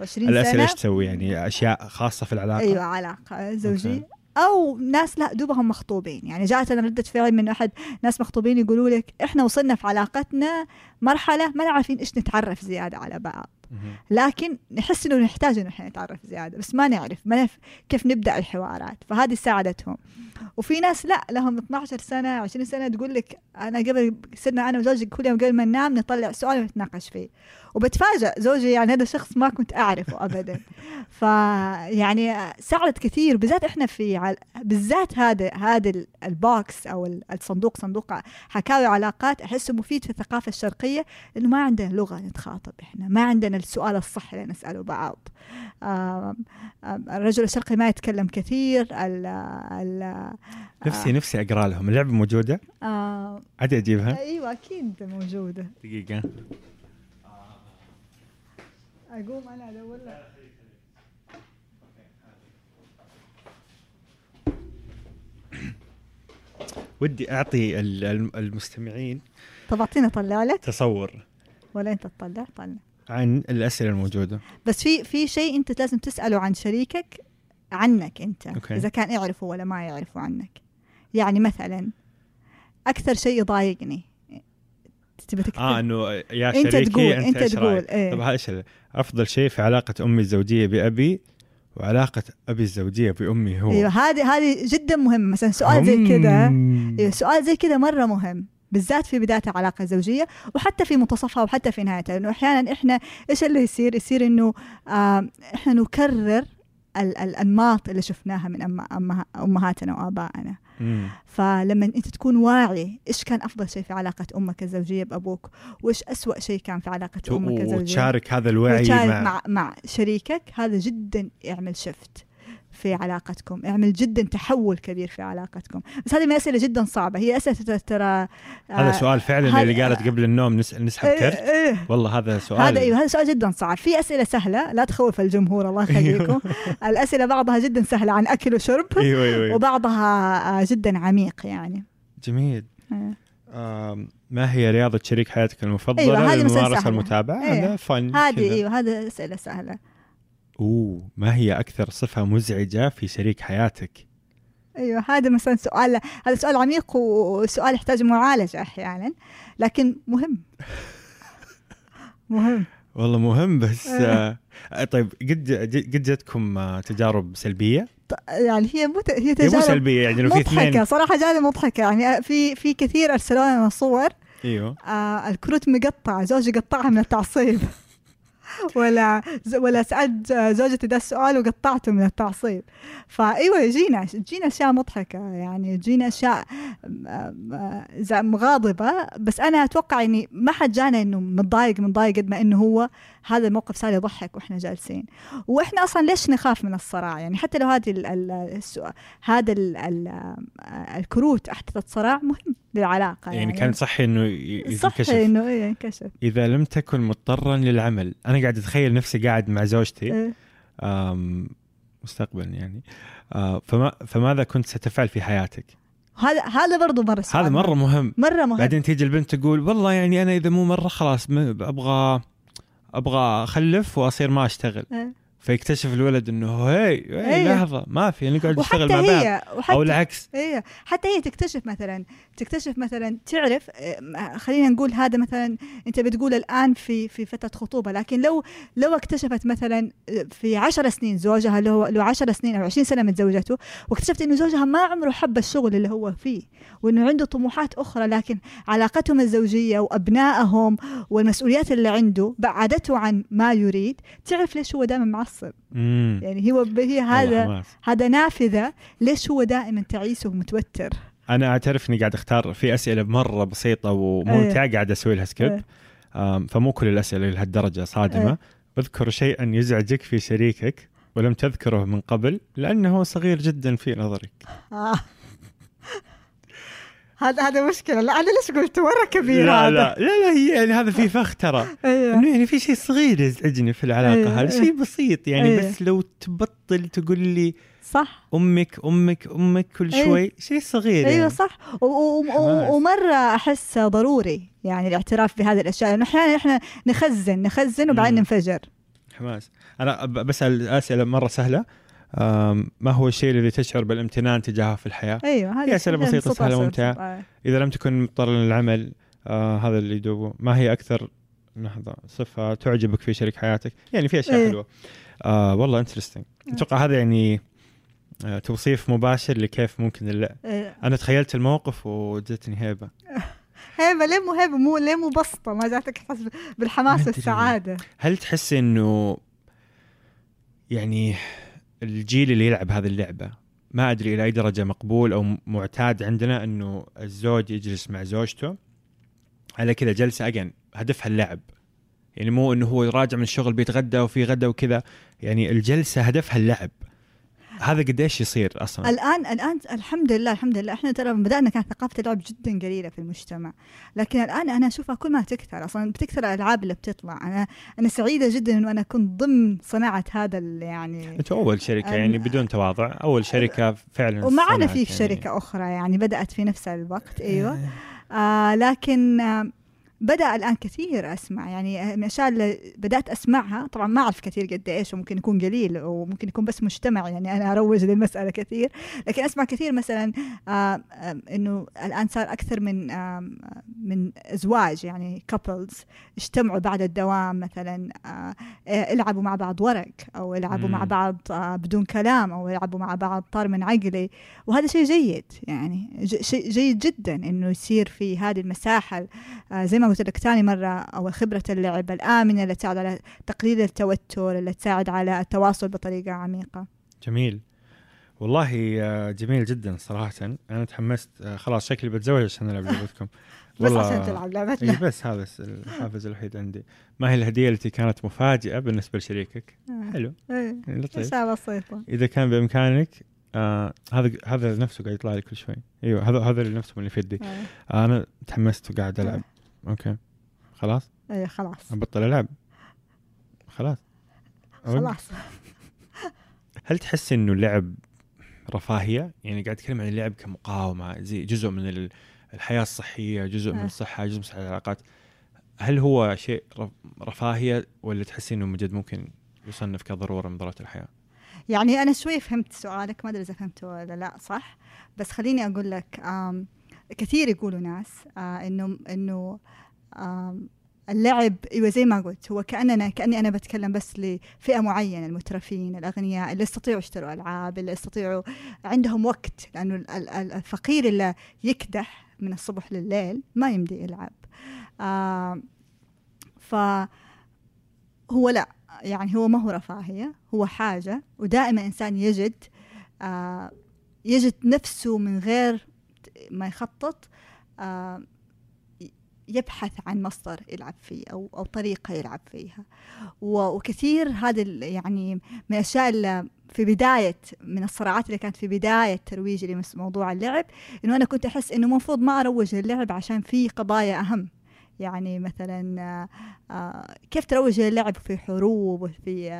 20 سنة. الأسئلة إيش تسوي؟ يعني أشياء خاصة في العلاقة؟ أيوة علاقة زوجية أو ناس لا دوبهم مخطوبين. يعني جاءتنا ردة فعل من أحد ناس مخطوبين يقولوا لك إحنا وصلنا في علاقتنا مرحلة ما عارفين إيش نتعرف زيادة على بعض. لكن نحس إنه نحتاج إنه إحنا نتعرف زيادة بس ما نعرف ما نعرف كيف نبدأ الحوارات. فهذه ساعدتهم. وفي ناس لا لهم 12 سنة 20 سنة تقول لك أنا قبل صرنا أنا وزوجي كل يوم قبل ما ننام نطلع سؤال ونتناقش فيه. وبتفاجئ زوجي يعني هذا شخص ما كنت أعرفه ابدا. فيعني ساعدت كثير بالذات إحنا في بالذات هذا هذا البوكس أو الصندوق صندوق حكاوي علاقات أحسه مفيد في الثقافة الشرقية لأنه ما عندنا لغة نتخاطب إحنا ما عندنا السؤال الصح اللي نسأله بعض. الرجل الشرقي ما يتكلم كثير ال ال نفسي نفسي أقرأ لهم. اللعبة موجودة؟ آه عادي أجيبها؟ أيوه أكيد موجودة. دقيقة. أقوم أنا أدور لك. ودي أعطي المستمعين طب اعطينا طلع لك تصور. ولا أنت تطلع؟ طلع. عن الأسئلة الموجودة بس في في شيء أنت لازم تسأله عن شريكك عنك أنت أوكي. إذا كان يعرفوا ولا ما يعرفوا عنك يعني مثلا أكثر شيء يضايقني تبي تكتب آه إنه يا أنت شريكي تقول أنت أنت تقول؟ إيه طب إيش أفضل شيء في علاقة أمي الزوجية بأبي وعلاقة أبي الزوجية بأمي هو أيوه هذه هذه جدا مهمة مثلا سؤال زي كذا. أيوه سؤال زي كذا مرة مهم بالذات في بداية العلاقة الزوجية وحتى في منتصفها وحتى في نهايتها. لأنه أحيانا إحنا إيش اللي يصير؟ يصير إنه إحنا نكرر ال- الأنماط اللي شفناها من أم أمهاتنا وآبائنا. فلما أنت تكون واعي إيش كان أفضل شيء في علاقة أمك الزوجية بأبوك؟ وإيش أسوأ شيء كان في علاقة أمك الزوجية؟ وتشارك هذا الوعي وتشارك مع, مع مع شريكك هذا جدا يعمل شفت في علاقتكم. يعمل جدا تحول كبير في علاقتكم. بس هذه من الأسئلة جدا صعبة. هي أسئلة ترى هذا آه، سؤال فعلا هذا- اللي قالت قبل النوم نس- نسحب إيه كرت. إيه. والله هذا سؤال هذا أيوه هذا سؤال جدا صعب. في أسئلة سهلة لا تخوف الجمهور الله يخليكم. الأسئلة بعضها جدا سهلة عن أكل وشرب أيوه أيوه, أيوه. وبعضها آه، جدا عميق يعني. جميل. إيه. ما هي رياضة شريك حياتك المفضلة أيوة، هذه سهلة. المتابعة؟ إيه. هذا فن هذه. أيوه هذا أسئلة سهلة. أوه ما هي أكثر صفة مزعجة في شريك حياتك؟ أيوه هذا مثلا سؤال هذا سؤال عميق وسؤال يحتاج معالجة أحيانا لكن مهم مهم والله مهم بس إيه. آه طيب قد قد جتكم آه، تجارب سلبية؟ ط- يعني هي مو ت- هي هي مو تجارب سلبية يعني لو في مضحكة اثنين صراحة جاني مضحكة يعني في في كثير ارسلوا لنا صور أيوه آه الكروت مقطعه زوجي قطعها من التعصيب ولا ولا سألت زوجتي ده السؤال وقطعته من التعصيب. فإيوه يجينا تجينا أشياء مضحكة. يعني تجينا أشياء مغاضبة. بس أنا أتوقع إني ما حد جانا إنه متضايق متضايق قد ما إنه هو هذا الموقف صار يضحك وإحنا جالسين. وإحنا أصلا ليش نخاف من الصراع؟ يعني حتى لو هذه هذا ال- ال- الكروت أحدثت صراع مهم. للعلاقة يعني كان صحي إنه ينكشف. إنه إيه ينكشف. إذا لم تكن مضطرا للعمل أنا قاعد أتخيل نفسي قاعد مع زوجتي إيه. مستقبلا يعني. آه، فما فماذا كنت ستفعل في حياتك؟ هذا هذا برضه مرة سؤال هذا مرة مهم. مرة مهم. بعدين تيجي البنت تقول والله يعني أنا إذا مو مرة خلاص أبغى أبغى أخلف وأصير ما أشتغل. إيه. فيكتشف الولد إنه هي, هي. لحظة ما في نقعد نشتغل وحتى مع بعض هي أو وحتى العكس هي حتى هي تكتشف مثلا تكتشف مثلا تعرف آه، خلينا نقول هذا مثلا أنت بتقول الآن في في فترة خطوبة لكن لو لو اكتشفت مثلا آه، في عشر سنين زوجها له له 10 سنين أو 20 سنة متزوجته واكتشفت إنه زوجها ما عمره حب الشغل اللي هو فيه وإنه عنده طموحات أخرى لكن علاقتهم الزوجية وأبنائهم والمسؤوليات اللي عنده بعدته عن ما يريد تعرف ليش هو دائما معصب امم يعني هو هي هذا. هذا نافذة ليش هو دائما تعيس ومتوتر أنا أعترف إني قاعد أختار في أسئلة مرة بسيطة وممتعة قاعد أسوي لها سكيب. آم، فمو كل الأسئلة لهالدرجة صادمة إيه. اذكر شيئا يزعجك في شريكك ولم تذكره من قبل لأنه صغير جدا في نظرك آه. هذا هذا مشكلة لا أنا ليش قلت مرة كبير لا هذا لا لا لا هي يعني هذا في فخ ترى أيوه. إنه يعني في شيء صغير يزعجني في العلاقة أيوه، هذا أيوه. شيء بسيط يعني أيوه. بس لو تبطل تقول لي صح أمك أمك أمك كل. شوي شيء صغير أيوه يعني. صح و- و- و- حماس. ومرة أحس ضروري يعني الاعتراف بهذه الأشياء لأنه أحيانا إحنا نخزن نخزن وبعدين. ننفجر حماس أنا بسال اسئله مرة سهلة ما هو الشيء الذي تشعر بالامتنان تجاهه في الحياة أيوه هذه بسيطة، بسيطة، سهلة بسيطة. وممتعة. آه. إذا لم تكن مضطرا للعمل آه هذا اللي يدوبه ما هي أكثر لحظة صفة تعجبك في شريك حياتك يعني في أشياء إيه. حلوة آه والله انترستنج أتوقع هذا يعني آه توصيف مباشر لكيف ممكن لا إيه. أنا تخيلت الموقف وجتني هيبة هيبة ليه مو هيبة مو ليه مو بسطة ما جاتك احساس بالحماس. والسعادة هل تحس إنه يعني الجيل اللي يلعب هذه اللعبة. ما أدري إلى أي درجة مقبول أو معتاد عندنا إنه الزوج يجلس مع زوجته على كذا جلسة. اجن هدفها اللعب يعني مو إنه هو راجع من الشغل بيتغدى وفي غدا وكذا. يعني الجلسة هدفها اللعب هذا قديش يصير أصلا؟ الآن الآن الحمد لله الحمد لله. إحنا ترى بدأنا كانت ثقافة اللعب جدا قليلة في المجتمع. لكن الآن أنا أشوفها كل ما تكثر. أصلا بتكثر الألعاب اللي بتطلع. أنا أنا سعيدة جدا إنه أنا كنت ضمن صناعة هذا يعني أنتوا أول شركة يعني بدون تواضع أول شركة فعلا ومعنا في يعني. شركة أخرى يعني بدأت في نفس الوقت أيوه. آه لكن آه بدأ الآن كثير أسمع يعني من الاشياء اللي بدأت أسمعها طبعا ما أعرف كثير قد إيش وممكن يكون قليل وممكن يكون بس مجتمع يعني أنا أروج للمسألة كثير لكن أسمع كثير مثلا آه، آه، إنه الآن صار أكثر من آه، من أزواج يعني كابلز اجتمعوا بعد الدوام مثلا العبوا مع بعض ورق أو العبوا مع بعض بدون كلام أو يلعبوا مع بعض طار من عقلي. وهذا شيء جيد يعني شيء جيد جدا إنه يصير في هذه المساحة زي ما قلت لك ثاني مرة أو خبرة اللعب الآمنة اللي تساعد على تقليل التوتر اللي تساعد على التواصل بطريقة عميقة. جميل. والله آه، جميل جدا صراحة. أنا تحمست آه، خلاص شكلي بتزوج عشان ألعب لعبتكم. بس عشان تلعب لعبتنا. بس هذا الحافز الوحيد عندي. ما هي الهدية التي كانت مفاجئة بالنسبة لشريكك؟ آه. حلو. إيه. لطيف. بسيطة إذا كان بإمكانك آه هذا هذا نفسه قاعد يطلع لي كل شوي. إيوه هذا هذا اللي نفسه اللي في يدي. آه أنا تحمست وقاعد ألعب. أوكي. خلاص؟ إيه خلاص. أبطل ألعب. خلاص. خلاص. هل تحس إنه اللعب رفاهية؟ يعني قاعد اتكلم عن اللعب كمقاومة زي جزء من الحياة الصحية جزء من آه. الصحة جزء من العلاقات. هل هو شيء رفاهية ولا تحسي إنه مجد ممكن يصنف كضرورة من ضرورات الحياة؟ يعني أنا شوي فهمت سؤالك ما أدري إذا فهمته ولا لا صح؟ بس خليني أقول لك كثير يقولوا ناس آه، إنه إنه اللعب إيوه زي ما قلت هو كأننا كأني أنا بتكلم بس لفئة معينة المترفين الأغنياء اللي يستطيعوا يشتروا ألعاب اللي يستطيعوا عندهم وقت لأنه الفقير اللي يكدح من الصبح لليل ما يمدي يلعب. آه ف هو لا يعني هو ما هو رفاهية هو حاجة ودائما إنسان يجد آه يجد نفسه من غير ما يخطط آه يبحث عن مصدر يلعب فيه أو أو طريقة يلعب فيها. وكثير هذا يعني من الاشياء اللي في بداية من الصراعات اللي كانت في بداية ترويجي لموضوع اللعب إنه أنا كنت أحس إنه المفروض ما أروج للعب عشان في قضايا أهم. يعني مثلا آه، كيف تروج للعب في حروب وفي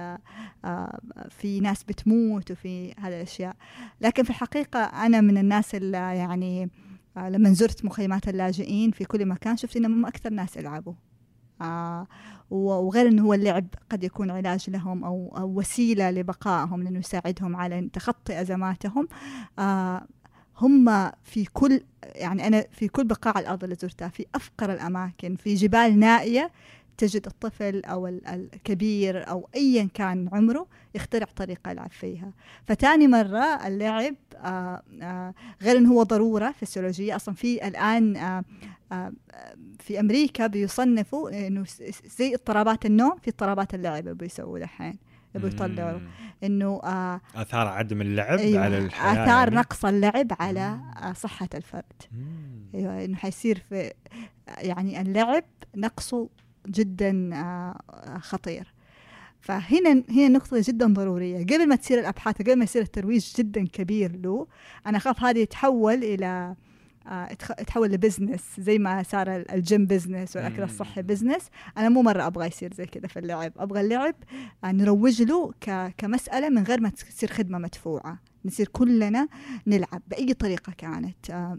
آه، في ناس بتموت وفي هذه الأشياء؟ لكن في الحقيقة أنا من الناس اللي يعني آه لما زرت مخيمات اللاجئين في كل مكان شفت إنهم أكثر ناس يلعبوا. آه وغير إنه هو اللعب قد يكون علاج لهم أو, أو وسيلة لبقائهم لأنه يساعدهم على تخطي أزماتهم. آه هم في كل يعني أنا في كل بقاع الأرض اللي زرتها في أفقر الأماكن في جبال نائية تجد الطفل أو الكبير أو أيا كان عمره يخترع طريقة يلعب فيها. فتاني مرة اللعب آه، آه، غير أنه هو ضرورة فسيولوجية أصلا في الآن آه، في أمريكا بيصنفوا أنه زي اضطرابات النوم في اضطرابات اللعب بيسووا دحين يبغوا يطلعوا إنه آه آثار عدم اللعب أيوة على الحياة آثار يعني. نقص اللعب على آه صحة الفرد. أيوه إنه حيصير في يعني اللعب نقصه جدا آه، خطير. فهنا هنا نقطة جدا ضرورية. قبل ما تصير الأبحاث قبل ما يصير الترويج جدا كبير له أنا أخاف هذا يتحول إلى آه، يتحول ل business زي ما صار ال gym business والأكل الصحي business. أنا مو مرة أبغى يصير زي كذا في اللعب. أبغى اللعب آه، نروج له كمسألة من غير ما تصير خدمة مدفوعة. نصير كلنا نلعب بأي طريقة كانت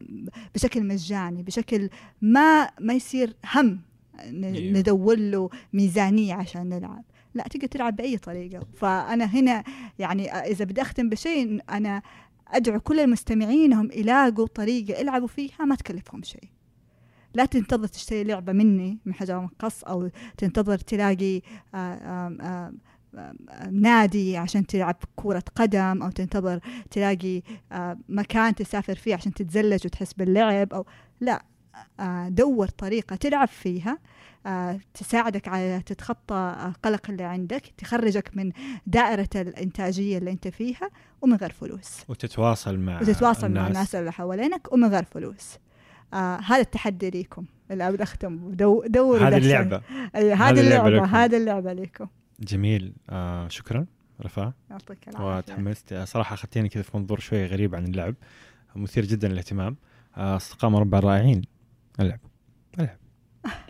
بشكل مجاني بشكل ما ما يصير هم إيه. ندور له ميزانية عشان نلعب. لا تقدر تلعب بأي طريقة. فأنا هنا يعني إذا بدي أختم بشيء أنا أدعو كل المستمعين إنهم يلاقوا طريقة يلعبوا فيها ما تكلفهم شيء. لا تنتظر تشتري لعبة مني من حجر مقص أو تنتظر تلاقي آه، آه، آه، نادي عشان تلعب كرة قدم أو تنتظر تلاقي مكان تسافر فيه عشان تتزلج وتحس باللعب أو لا. دور طريقة تلعب فيها. تساعدك على تتخطى القلق اللي عندك تخرجك من دائرة الإنتاجية اللي أنت فيها ومن غير فلوس. وتتواصل مع وتتواصل الناس. مع الناس. اللي حوالينك ومن غير فلوس. آه هذا التحدي ليكم. اللي أبغى أختم. دو دوروا هذه اللعبة. هذه اللعبة هذه اللعبة لكم جميل. آه شكرا رفاء. يعطيك العافية. وتحمست. صراحة أخذتيني كذا في منظور شوي غريب عن اللعب. مثير جدا للاهتمام. آه، أصدقاء مربع رائعين ألعب. ألعب.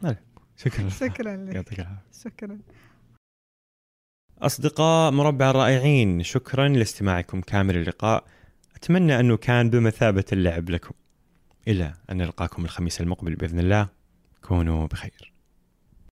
ألعب. شكرا. شكرا لك. يعطيك العافية. شكرا. أصدقاء مربع الرائعين شكرا لاستماعكم كامل اللقاء. أتمنى أنه كان بمثابة اللعب لكم. إلى أن نلقاكم الخميس المقبل بإذن الله. كونوا كونوا بخير.